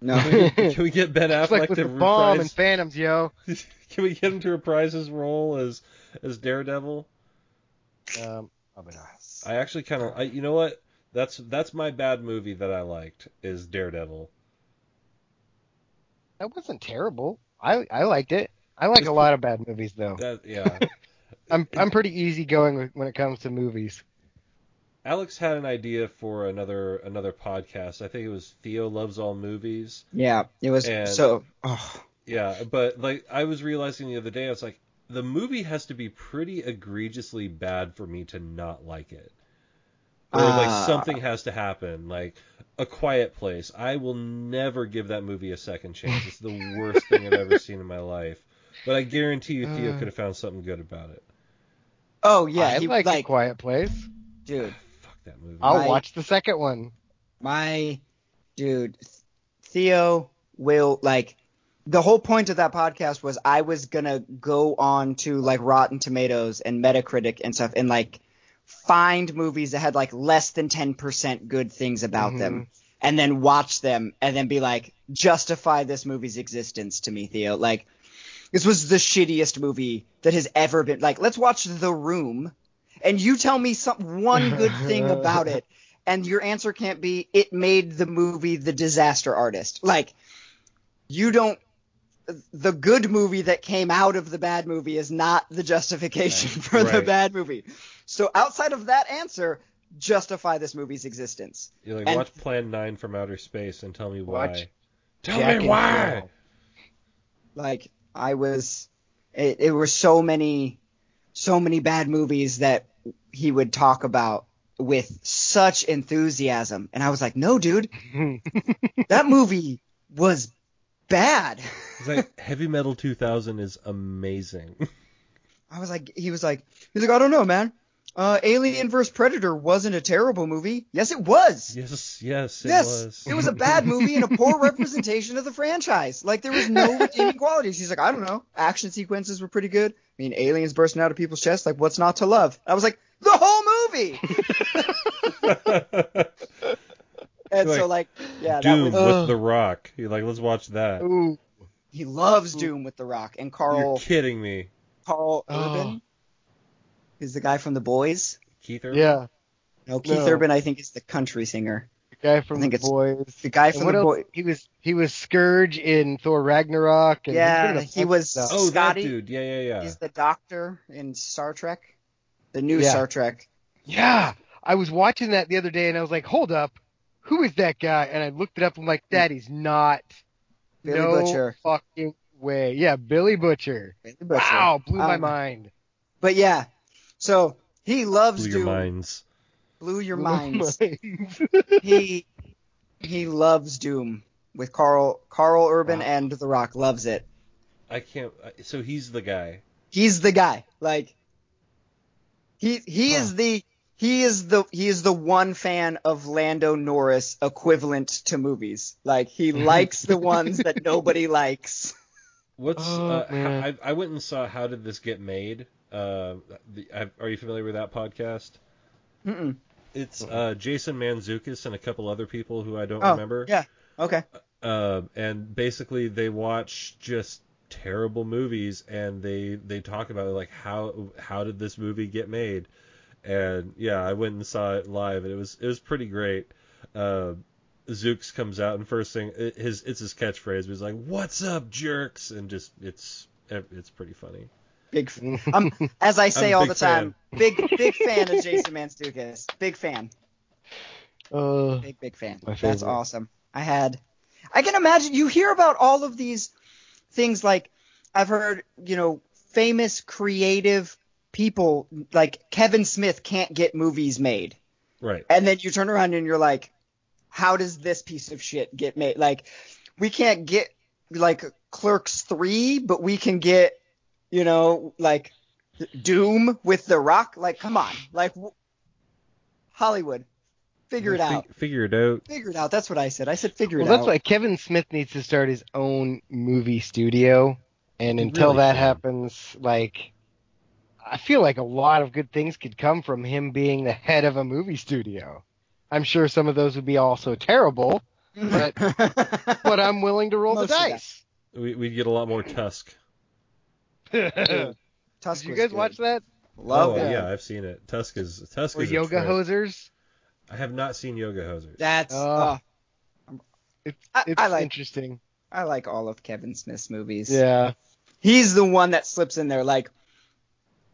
no. Can we get, can we get Ben It's Affleck like with to the bomb and reprise? Phantoms, yo. can we get him to reprise his role as as Daredevil? Um, probably not. I actually kind of, I you know what? That's that's my bad movie that I liked is Daredevil. That wasn't terrible. I I liked it. I like It's a lot of bad movies though. That yeah. I'm I'm pretty easygoing with- when it comes to movies. Alex had an idea for another another podcast. I think it was Theo loves all movies. yeah, it was And- so. Oh, Yeah, but like I was realizing the other day, I was like, the movie has to be pretty egregiously bad for me to not like it, or like Ah. something has to happen, like A Quiet Place. I will never give that movie a second chance. It's the worst thing I've ever seen in my life. But I guarantee you, Theo Uh. could have found something good about it. oh yeah, I he, like, like, A Quiet Place. dude, Fuck that movie. I'll I- watch the second one. my dude, Theo will like. The whole point of that podcast was I was gonna go on to like Rotten Tomatoes and Metacritic and stuff and like find movies that had like less than ten percent good things about Mhm. them and then watch them and then be like justify this movie's existence to me, Theo. Like this was the shittiest movie that has ever been. Like let's watch The Room and you tell me some one good thing about it and your answer can't be it made the movie The Disaster Artist. Like you don't the good movie that came out of the bad movie is not the justification Right. for the bad movie. So outside of that answer, justify this movie's existence. You're like, and- watch Plan 9 from Outer Space and tell me why. Watch Tell Jack me why! Like I was, it, it were so many, so many bad movies that he would talk about with such enthusiasm, and I was like, no, dude, that movie was bad. It's like, Heavy Metal 2000 is amazing. I was like, he was like, he's like, I don't know, man. Uh, Alien vs Predator wasn't a terrible movie. Yes, it was. yes, yes, it yes, was. it was a bad movie and a poor representation of the franchise. Like there was no redeeming qualities. He's like, I don't know. Action sequences were pretty good. I mean, aliens bursting out of people's chests. Like, what's not to love? I was like, the whole movie. and so, like, yeah, that Doom was. with The Rock. You're like, let's watch that. Ooh, He loves Doom with The Rock and Karl. You're Karl kidding me. Karl Oh. Urban. Is the guy from The Boys? Keith Urban? yeah. No, Keith No. Urban, I think, is the country singer. The guy from I the it's boys. The guy from what the else? boy. He was he was Skurge in Thor Ragnarok. And he's Yeah, he was- of stuff. Oh, Scotty that dude. Yeah, yeah, yeah. He's the doctor in Star Trek, the new Yeah. Star Trek. Yeah, I was watching that the other day and I was like, hold up, who is that guy? And I looked it up. I'm like, that is not Billy no Butcher. fucking way. Yeah, Billy Butcher. Billy Butcher. Wow, blew my Um, mind. But yeah, so he loves Doom. Blew your minds. Blew your Blew minds. minds. he he loves Doom with Karl Karl Urban Wow. and The Rock loves it. I can't. So he's the guy. He's the guy. Like he he Huh. is the he is the he is the one fan of Lando Norris equivalent to movies. Like he likes the ones that nobody likes. What's Oh, uh, man. how, I, I went and saw How Did This Get Made? Uh, the, I, are you familiar with that podcast? Mm-mm. It's uh, Jason Mantzoukas and a couple other people who I don't Oh, remember. yeah. Okay. Uh, and basically they watch just terrible movies and they they talk about it, like how how did this movie get made? And yeah, I went and saw it live and it was it was pretty great. Uh, Zooks comes out and first thing his it's his catchphrase. But he's like, "What's up, jerks?" And just it's it's pretty funny. Big um, as I say all the time, big big fan of Jason Mantzoukas. Big fan. Uh, Big big fan. That's awesome. I had I can imagine you hear about all of these things like I've heard, you know, famous creative people like Kevin Smith can't get movies made. Right. And then you turn around and you're like, how does this piece of shit get made? Like, we can't get like Clerks 3, but we can get, you know, like Doom with The Rock. Like, come on. Like, w- Hollywood. Figure it Fig- out. Figure it out. Figure it out. That's what I said. I said figure well, it that's out. why Kevin Smith needs to start his own movie studio. And until really that should. happens, like, I feel like a lot of good things could come from him being the head of a movie studio. I'm sure some of those would be also terrible, but but I'm willing to roll Most the dice. We we'd get a lot more Tusk. Did Tusk you guys good. watch that? Love oh it. yeah, I've seen it. Tusk is Tusk Or is Yoga trip. Hosers? I have not seen Yoga Hosers. That's Oh. oh, It's, I- I like- interesting. I like all of Kevin Smith's movies. Yeah. He's the one that slips in there. Like,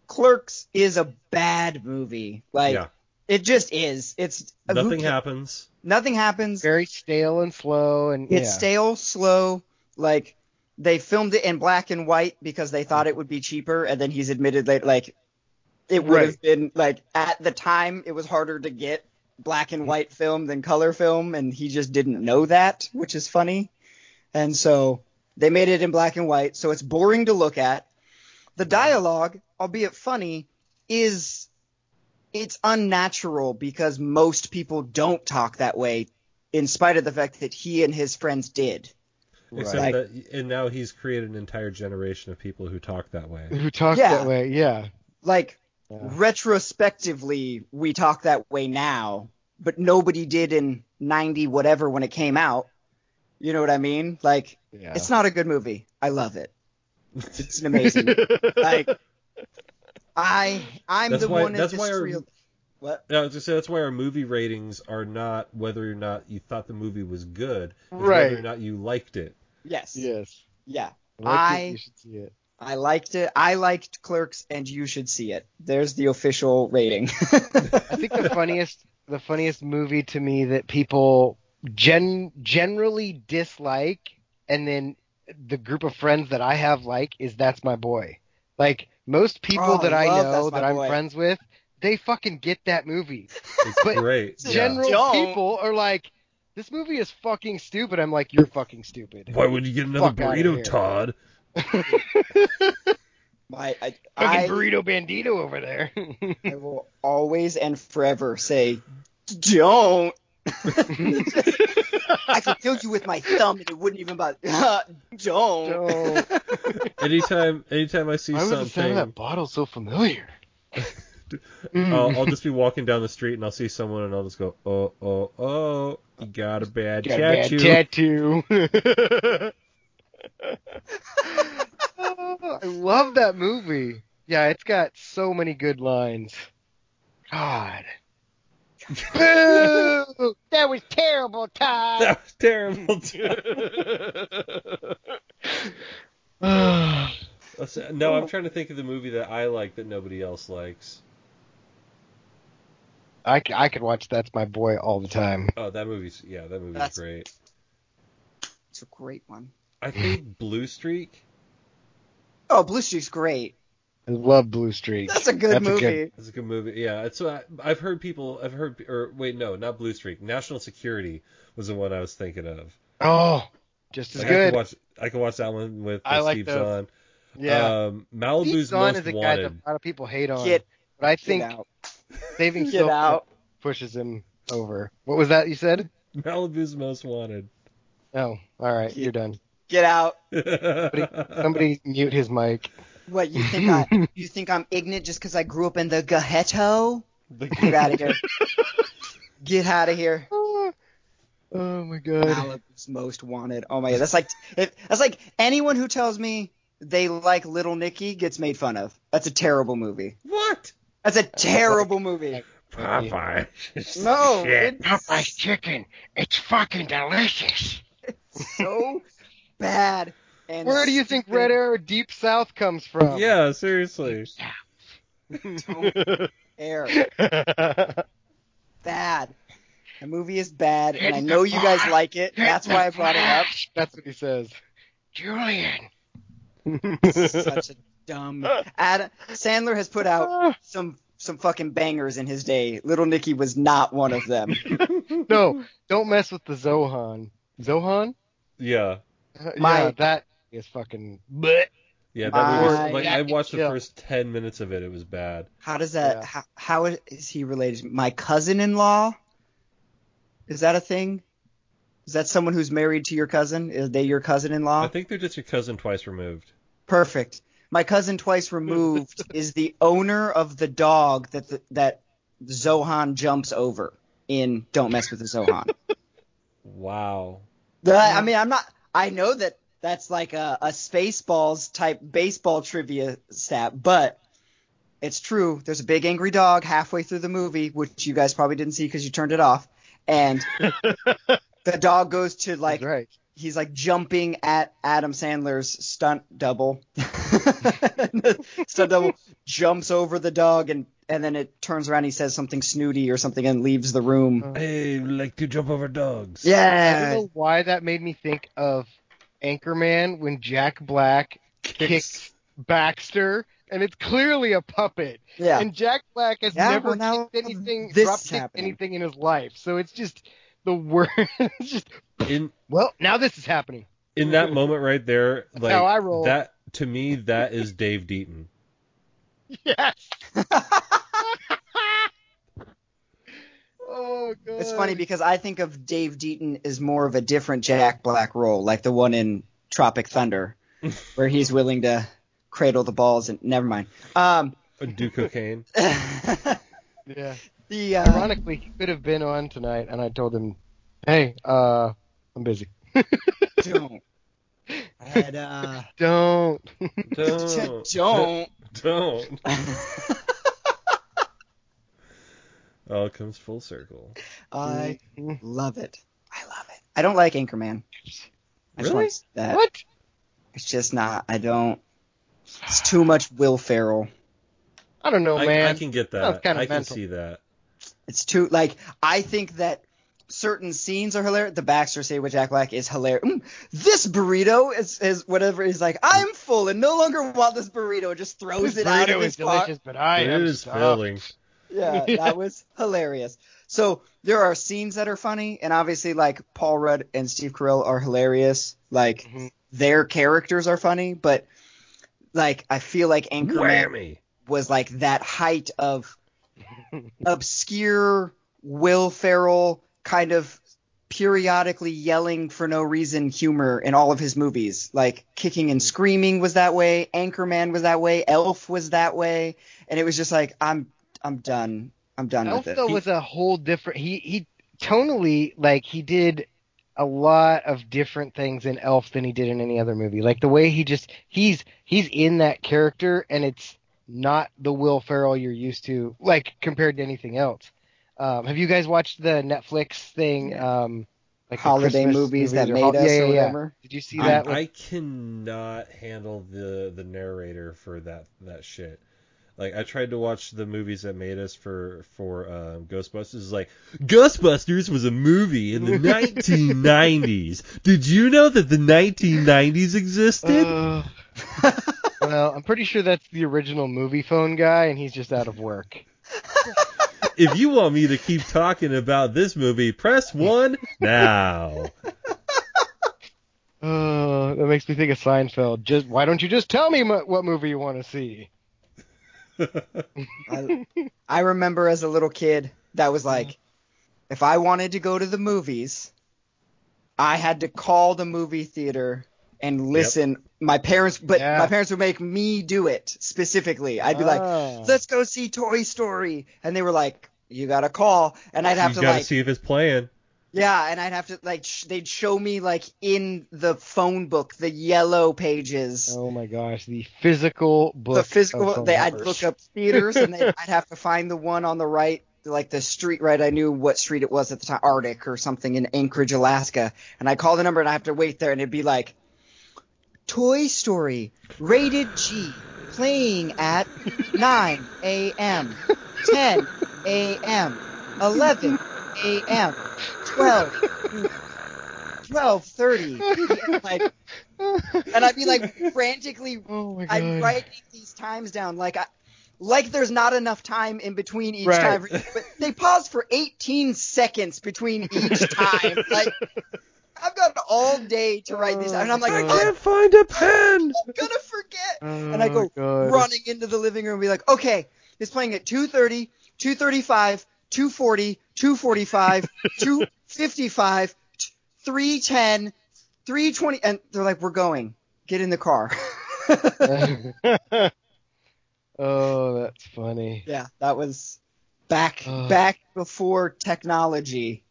Clerks is a bad movie. Like, yeah. It just is. It's Nothing ca- happens. Nothing happens. Very stale and slow and It's yeah. stale, slow. Like, they filmed it in black and white because they thought it would be cheaper, and then he's admitted that like it would have been like at the time it was harder to get black and white film than color film, and he just didn't know that, which is funny. And so they made it in black and white, so it's boring to look at. The dialogue, albeit funny, is it's unnatural because most people don't talk that way, in spite of the fact that he and his friends did. Except Like- that, and now he's created an entire generation of people who talk that way. Who talk Yeah. that way? Yeah. Like Yeah. retrospectively, we talk that way now, but nobody did in '90 whatever when it came out. You know what I mean? Like, yeah. it's not a good movie. I love it. It's an amazing. like, I I'm That's the why- one in that's this why our- real. What? Yeah, I was gonna say that's why our movie ratings are not whether or not you thought the movie was good, it's Right. whether or not you liked it. Yes. yes. Yeah. Like I- you should see it. I liked it. I liked Clerks, and you should see it. There's the official rating. I think the funniest the funniest movie to me that people gen generally dislike and then the group of friends that I have like is That's My Boy. Like most people Oh, that I I know that I'm Boy. friends with, they fucking get that movie. It's But great. General Don't. people are like this movie is fucking stupid. I'm like you're fucking stupid. Why would you get another Fuck burrito. Todd? My I, Fucking I, burrito bandito over there. I will always and forever say, don't. I could kill you with my thumb and it wouldn't even bother. don't. Don't. Anytime, anytime I see Why was the sound something, of that bottle so familiar? I'll, I'll mm. just be walking down the street and I'll see someone and I'll just go, oh, oh, oh, you got a bad Got a bad tattoo. tattoo. Oh, I love that movie. Yeah, it's got so many good lines. God. Boo! That was terrible, Todd. That was terrible. Let's- no, I'm trying to think of the movie that I like that nobody else likes. I, I could watch That's My Boy all the time. Oh, that movie's yeah, that movie's That's- great. It's a great one. I think Blue Streak. Oh, Blue Streak's great. I love Blue Streak. That's a good That's a movie. good- It's a good movie. Yeah, it's uh, I've heard people. I've heard or wait, no, not Blue Streak. National Security was the one I was thinking of. Oh, just as Like, I good. watch. I can watch that one with I like Steve those. Zahn. yeah. Um, Malibu's Steve Zahn Most is a guy that Wanted. a lot of people hate on. Get, but I think out. Saving Get Silver out. pushes him over. What was that you said? Malibu's Most Wanted. Oh, all right, you're done. Get out. Somebody mute his mic. What you think I? You think I'm ignorant just because I grew up in the ghetto? Get out of here. Get out of here. Oh, my god. Malibu's most wanted. Oh my god, that's like if, that's like anyone who tells me they like Little Nicky gets made fun of. That's a terrible movie. what? That's a terrible movie. Popeye. No, Shit. it's Popeye's chicken. It's fucking delicious. so bad. And Where do you think stupid. Red Arrow Deep South comes from? Yeah, seriously. Air bad? The movie is bad, and I know you guys like it. That's why I brought it up. That's what he says. Julian. Such a dumb. Adam Sandler has put out some some fucking bangers in his day. Little Nicky was not one of them. no, don't mess with the Zohan. Zohan? Yeah. Uh, My- yeah, that is fucking. Bleh. Yeah, that My- movie. Like I watched the Yeah. first ten minutes of it. It was bad. How does that? Yeah. How, how is he related? My cousin-in-law. Is that a thing? Is that someone who's married to your cousin? Is they your cousin-in-law? I think they're just your cousin twice removed. Perfect. My cousin twice removed is the owner of the dog that the, that Zohan jumps over in Don't Mess with the Zohan. Wow. The- I mean, I'm not. I know that that's like a, a Spaceballs type baseball trivia stat, but it's true. There's a big angry dog halfway through the movie, which you guys probably didn't see because you turned it off, and the dog goes to like right. he's like jumping at Adam Sandler's stunt double. stunt double jumps over the dog and and then it turns around. He says something snooty or something and leaves the room. Hey, like to jump over dogs. Yeah. I don't Yeah. know why that made me think of Anchorman when Jack Black kicks Baxter, and it's clearly a puppet. Yeah. And Jack Black has Yeah, never well, kicked anything, this drop kicked anything in his life. So it's just the worst. it's just In well, now this is happening. in that moment right there, like how I roll. that to me, that is Dave Deaton. Yes. oh god. It's funny because I think of Dave Deaton as more of a different Jack Black role, like the one in Tropic Thunder, where he's willing to cradle the balls and never mind. Um, Do cocaine. Yeah. the uh, Ironically, he could have been on tonight, and I told him, "Hey, uh, I'm busy. don't. I had uh, Don't." Don't. don't. Don't. All comes full circle. I Mhm. love it. I love it. I don't like Anchorman. I just Really? want that. What? It's just not. I don't. It's too much Will Ferrell. I don't know, I, man. I can get Sounds that. kinda I can see that. It's too like I think that certain scenes are hilarious. The Baxter say with Jack Black is hilarious. Mm, this burrito is, is whatever. He's like, I'm full and no longer want this burrito. Just throws This it out burrito of is his pocket. delicious, but I it am is stuffed. filling. Yeah, that was hilarious. So there are scenes that are funny, and obviously like Paul Rudd and Steve Carell are hilarious. Like Mhm. their characters are funny, but like I feel like Anchorman Whammy. was like that height of obscure Will Ferrell kind of periodically yelling for no reason humor in all of his movies. Like Kicking and Screaming was that way, Anchorman was that way, Elf was that way, and it was just like I'm I'm done. I'm done Elf with it. though was a whole different. He he tonally like he did a lot of different things in Elf than he did in any other movie. Like the way he just he's he's in that character and it's not the Will Ferrell you're used to, like compared to anything else. Um, have you guys watched the Netflix thing? Um, like Holiday Christmas movies that made hol- us yeah, yeah, or yeah. whatever. Did you see I, that? with- I cannot handle the the narrator for that that shit. Like I tried to watch the movies that made us for for um, Ghostbusters. It's like Ghostbusters was a movie in the 1990s. Did you know that the 1990s existed? Uh, well, I'm pretty sure that's the original movie phone guy, and he's just out of work. if you want me to keep talking about this movie, press one now. Oh, that makes me think of Seinfeld. Just why don't you just tell me mo- what movie you want to see? I, I remember as a little kid that was like, if I wanted to go to the movies, I had to call the movie theater and listen. My parents, but Yeah. my parents would make me do it specifically. I'd be like, Ah. let's go see Toy Story, and they were like, you got to call, and I'd have you to gotta like, see if it's playing. Yeah, and I'd have to like, sh- they'd show me like in the phone book the yellow pages. Oh my gosh, the physical book. the physical they I'd look up theaters and they, I'd have to find the one on the right like the street right I knew what street it was at the time Arctic or something in Anchorage Alaska and I call the number and I have to wait there and it'd be like Toy Story rated G playing at 9 a.m. 10 a.m. 11 a.m. 12 12:30 like and I'd be like frantically oh. I'm writing these times down like I, like there's not enough time in between each Right. time. But they pause for 18 seconds between each time. like I've got all day to write these, and I'm like, Oh, I'm Can't find a pen. I'm gonna forget. Oh and I go God. running into the living room and be like, okay, it's playing at 2:30, 2:35, 2:40, 2:45, 2:55, 3:10, 3:20, and they're like, we're going. Get in the car. oh, that's funny. Yeah, that was back Ugh. back before technology.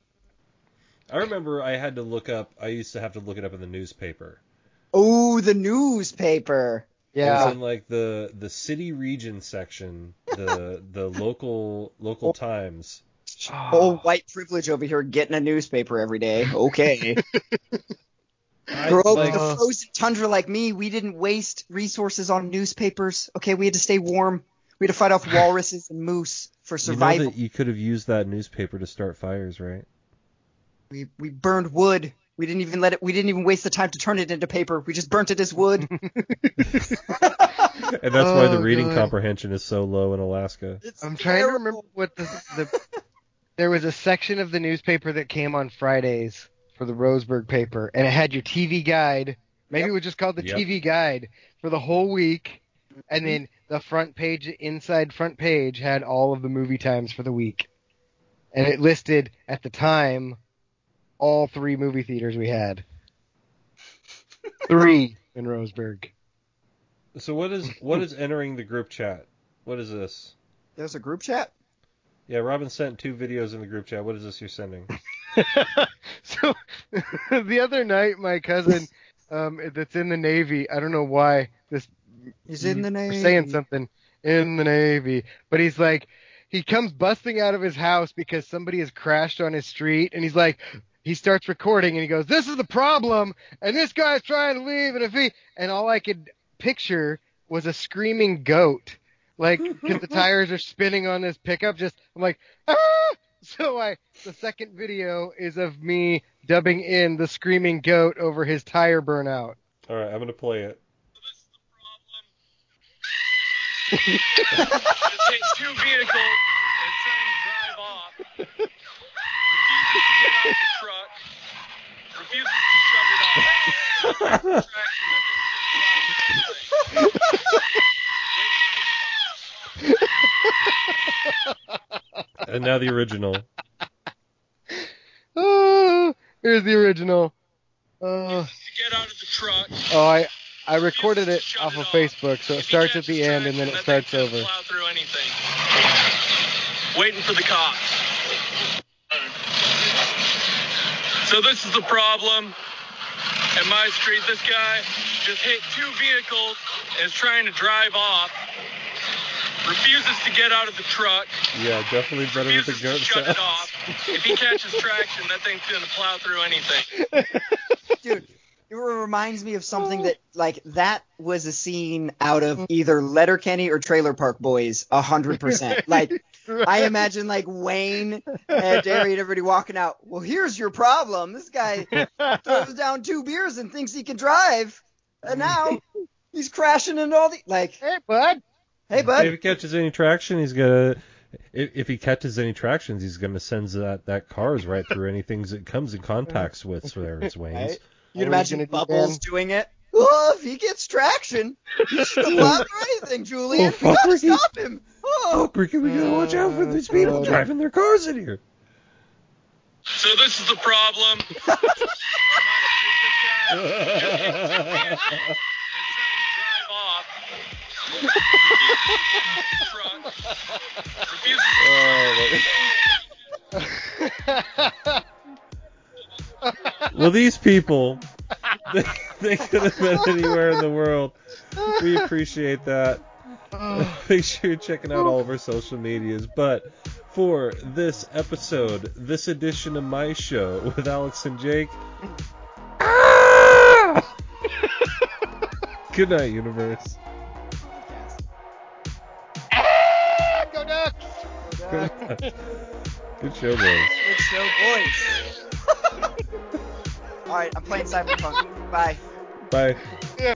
I remember I had to look up. I used to have to look it up in the newspaper. Oh, the newspaper. It was Yeah. in like the the city region section, the the local local oh. times. Old ah. white privilege over here getting a newspaper every day. Okay. I, Grow up like, in the frozen tundra like me, we didn't waste resources on newspapers. Okay, we had to stay warm. We had to fight off walruses and moose for you know survival. that you could have used that newspaper to start fires, right? We we burned wood. We didn't even let it. We didn't even waste the time to turn it into paper. We just burnt it as wood. And that's why the Oh, reading God. comprehension is so low in Alaska. It's I'm trying to remember what the, the there was a section of the newspaper that came on Fridays for the Roseburg paper, and it had your TV guide. Maybe Yep. it was just called the Yep. TV guide for the whole week, and then the front page, inside front page, had all of the movie times for the week, and it listed at the time all three movie theaters we had. Three in Roseburg. So what is what is entering the group chat? What is this? There's a group chat. Yeah, Robin sent two videos in the group chat. What is this you're sending? so the other night, my cousin, um, that's in the Navy, I don't know why this He's in the we're saying something in the Navy, but he's like, he comes busting out of his house because somebody has crashed on his street, and he's like, he starts recording, and he goes, "This is the problem," and this guy's trying to leave, and if he, and all I could picture was a screaming goat, like because the tires are spinning on this pickup. Just I'm like, ah! So I, the second video is of me dubbing in the screaming goat over his tire burnout. All right, I'm gonna play it. Just hit two vehicles and trying to drive off. Refuses to get out of the truck. Refuses to shut it off. Traction, that thing's just And now the original. Oh, here's the original. Oh, get out of the truck. oh, I I recorded it off of Facebook, so it If starts at the end and then it traction, that starts over. Plow through anything. Waiting for the cops. So this is the problem. At my street, this guy just hit two vehicles and is trying to drive off. Refuses to get out of the truck, Yeah, definitely better with the refuses gun to shut it off. If he catches traction, that thing's gonna plow through anything. Dude, it reminds me of something that like that was a scene out of either Letterkenny or Trailer Park Boys, a hundred percent. Like I imagine like Wayne and Derry and everybody walking out. Well, here's your problem. This guy throws down two beers and thinks he can drive, and now he's crashing into all the like. Hey, bud. Hey, If bud. he catches any traction, he's gonna. If, if he catches any tractions, he's gonna send that that cars right through anything it comes in contacts with. So there, it's Wayne's. Right? You'd What are we imagine gonna do, Bubbles doing it. Oh, if he gets traction, he's gonna plow oh. anything, Julian. Oh, we gotta Ricky. stop him. Oh, Oh, Ricky, we gotta watch out for these people God. driving their cars in here. So this is the problem. well, these people, they, they could have been anywhere in the world. We appreciate that. Make sure you're checking out all of our social medias. But for this episode, this edition of my show with Alex and Jake. Ah! Good night, universe. Good show, boys. good show, boys. All right, I'm playing Cyberpunk. Bye. Bye. Yeah.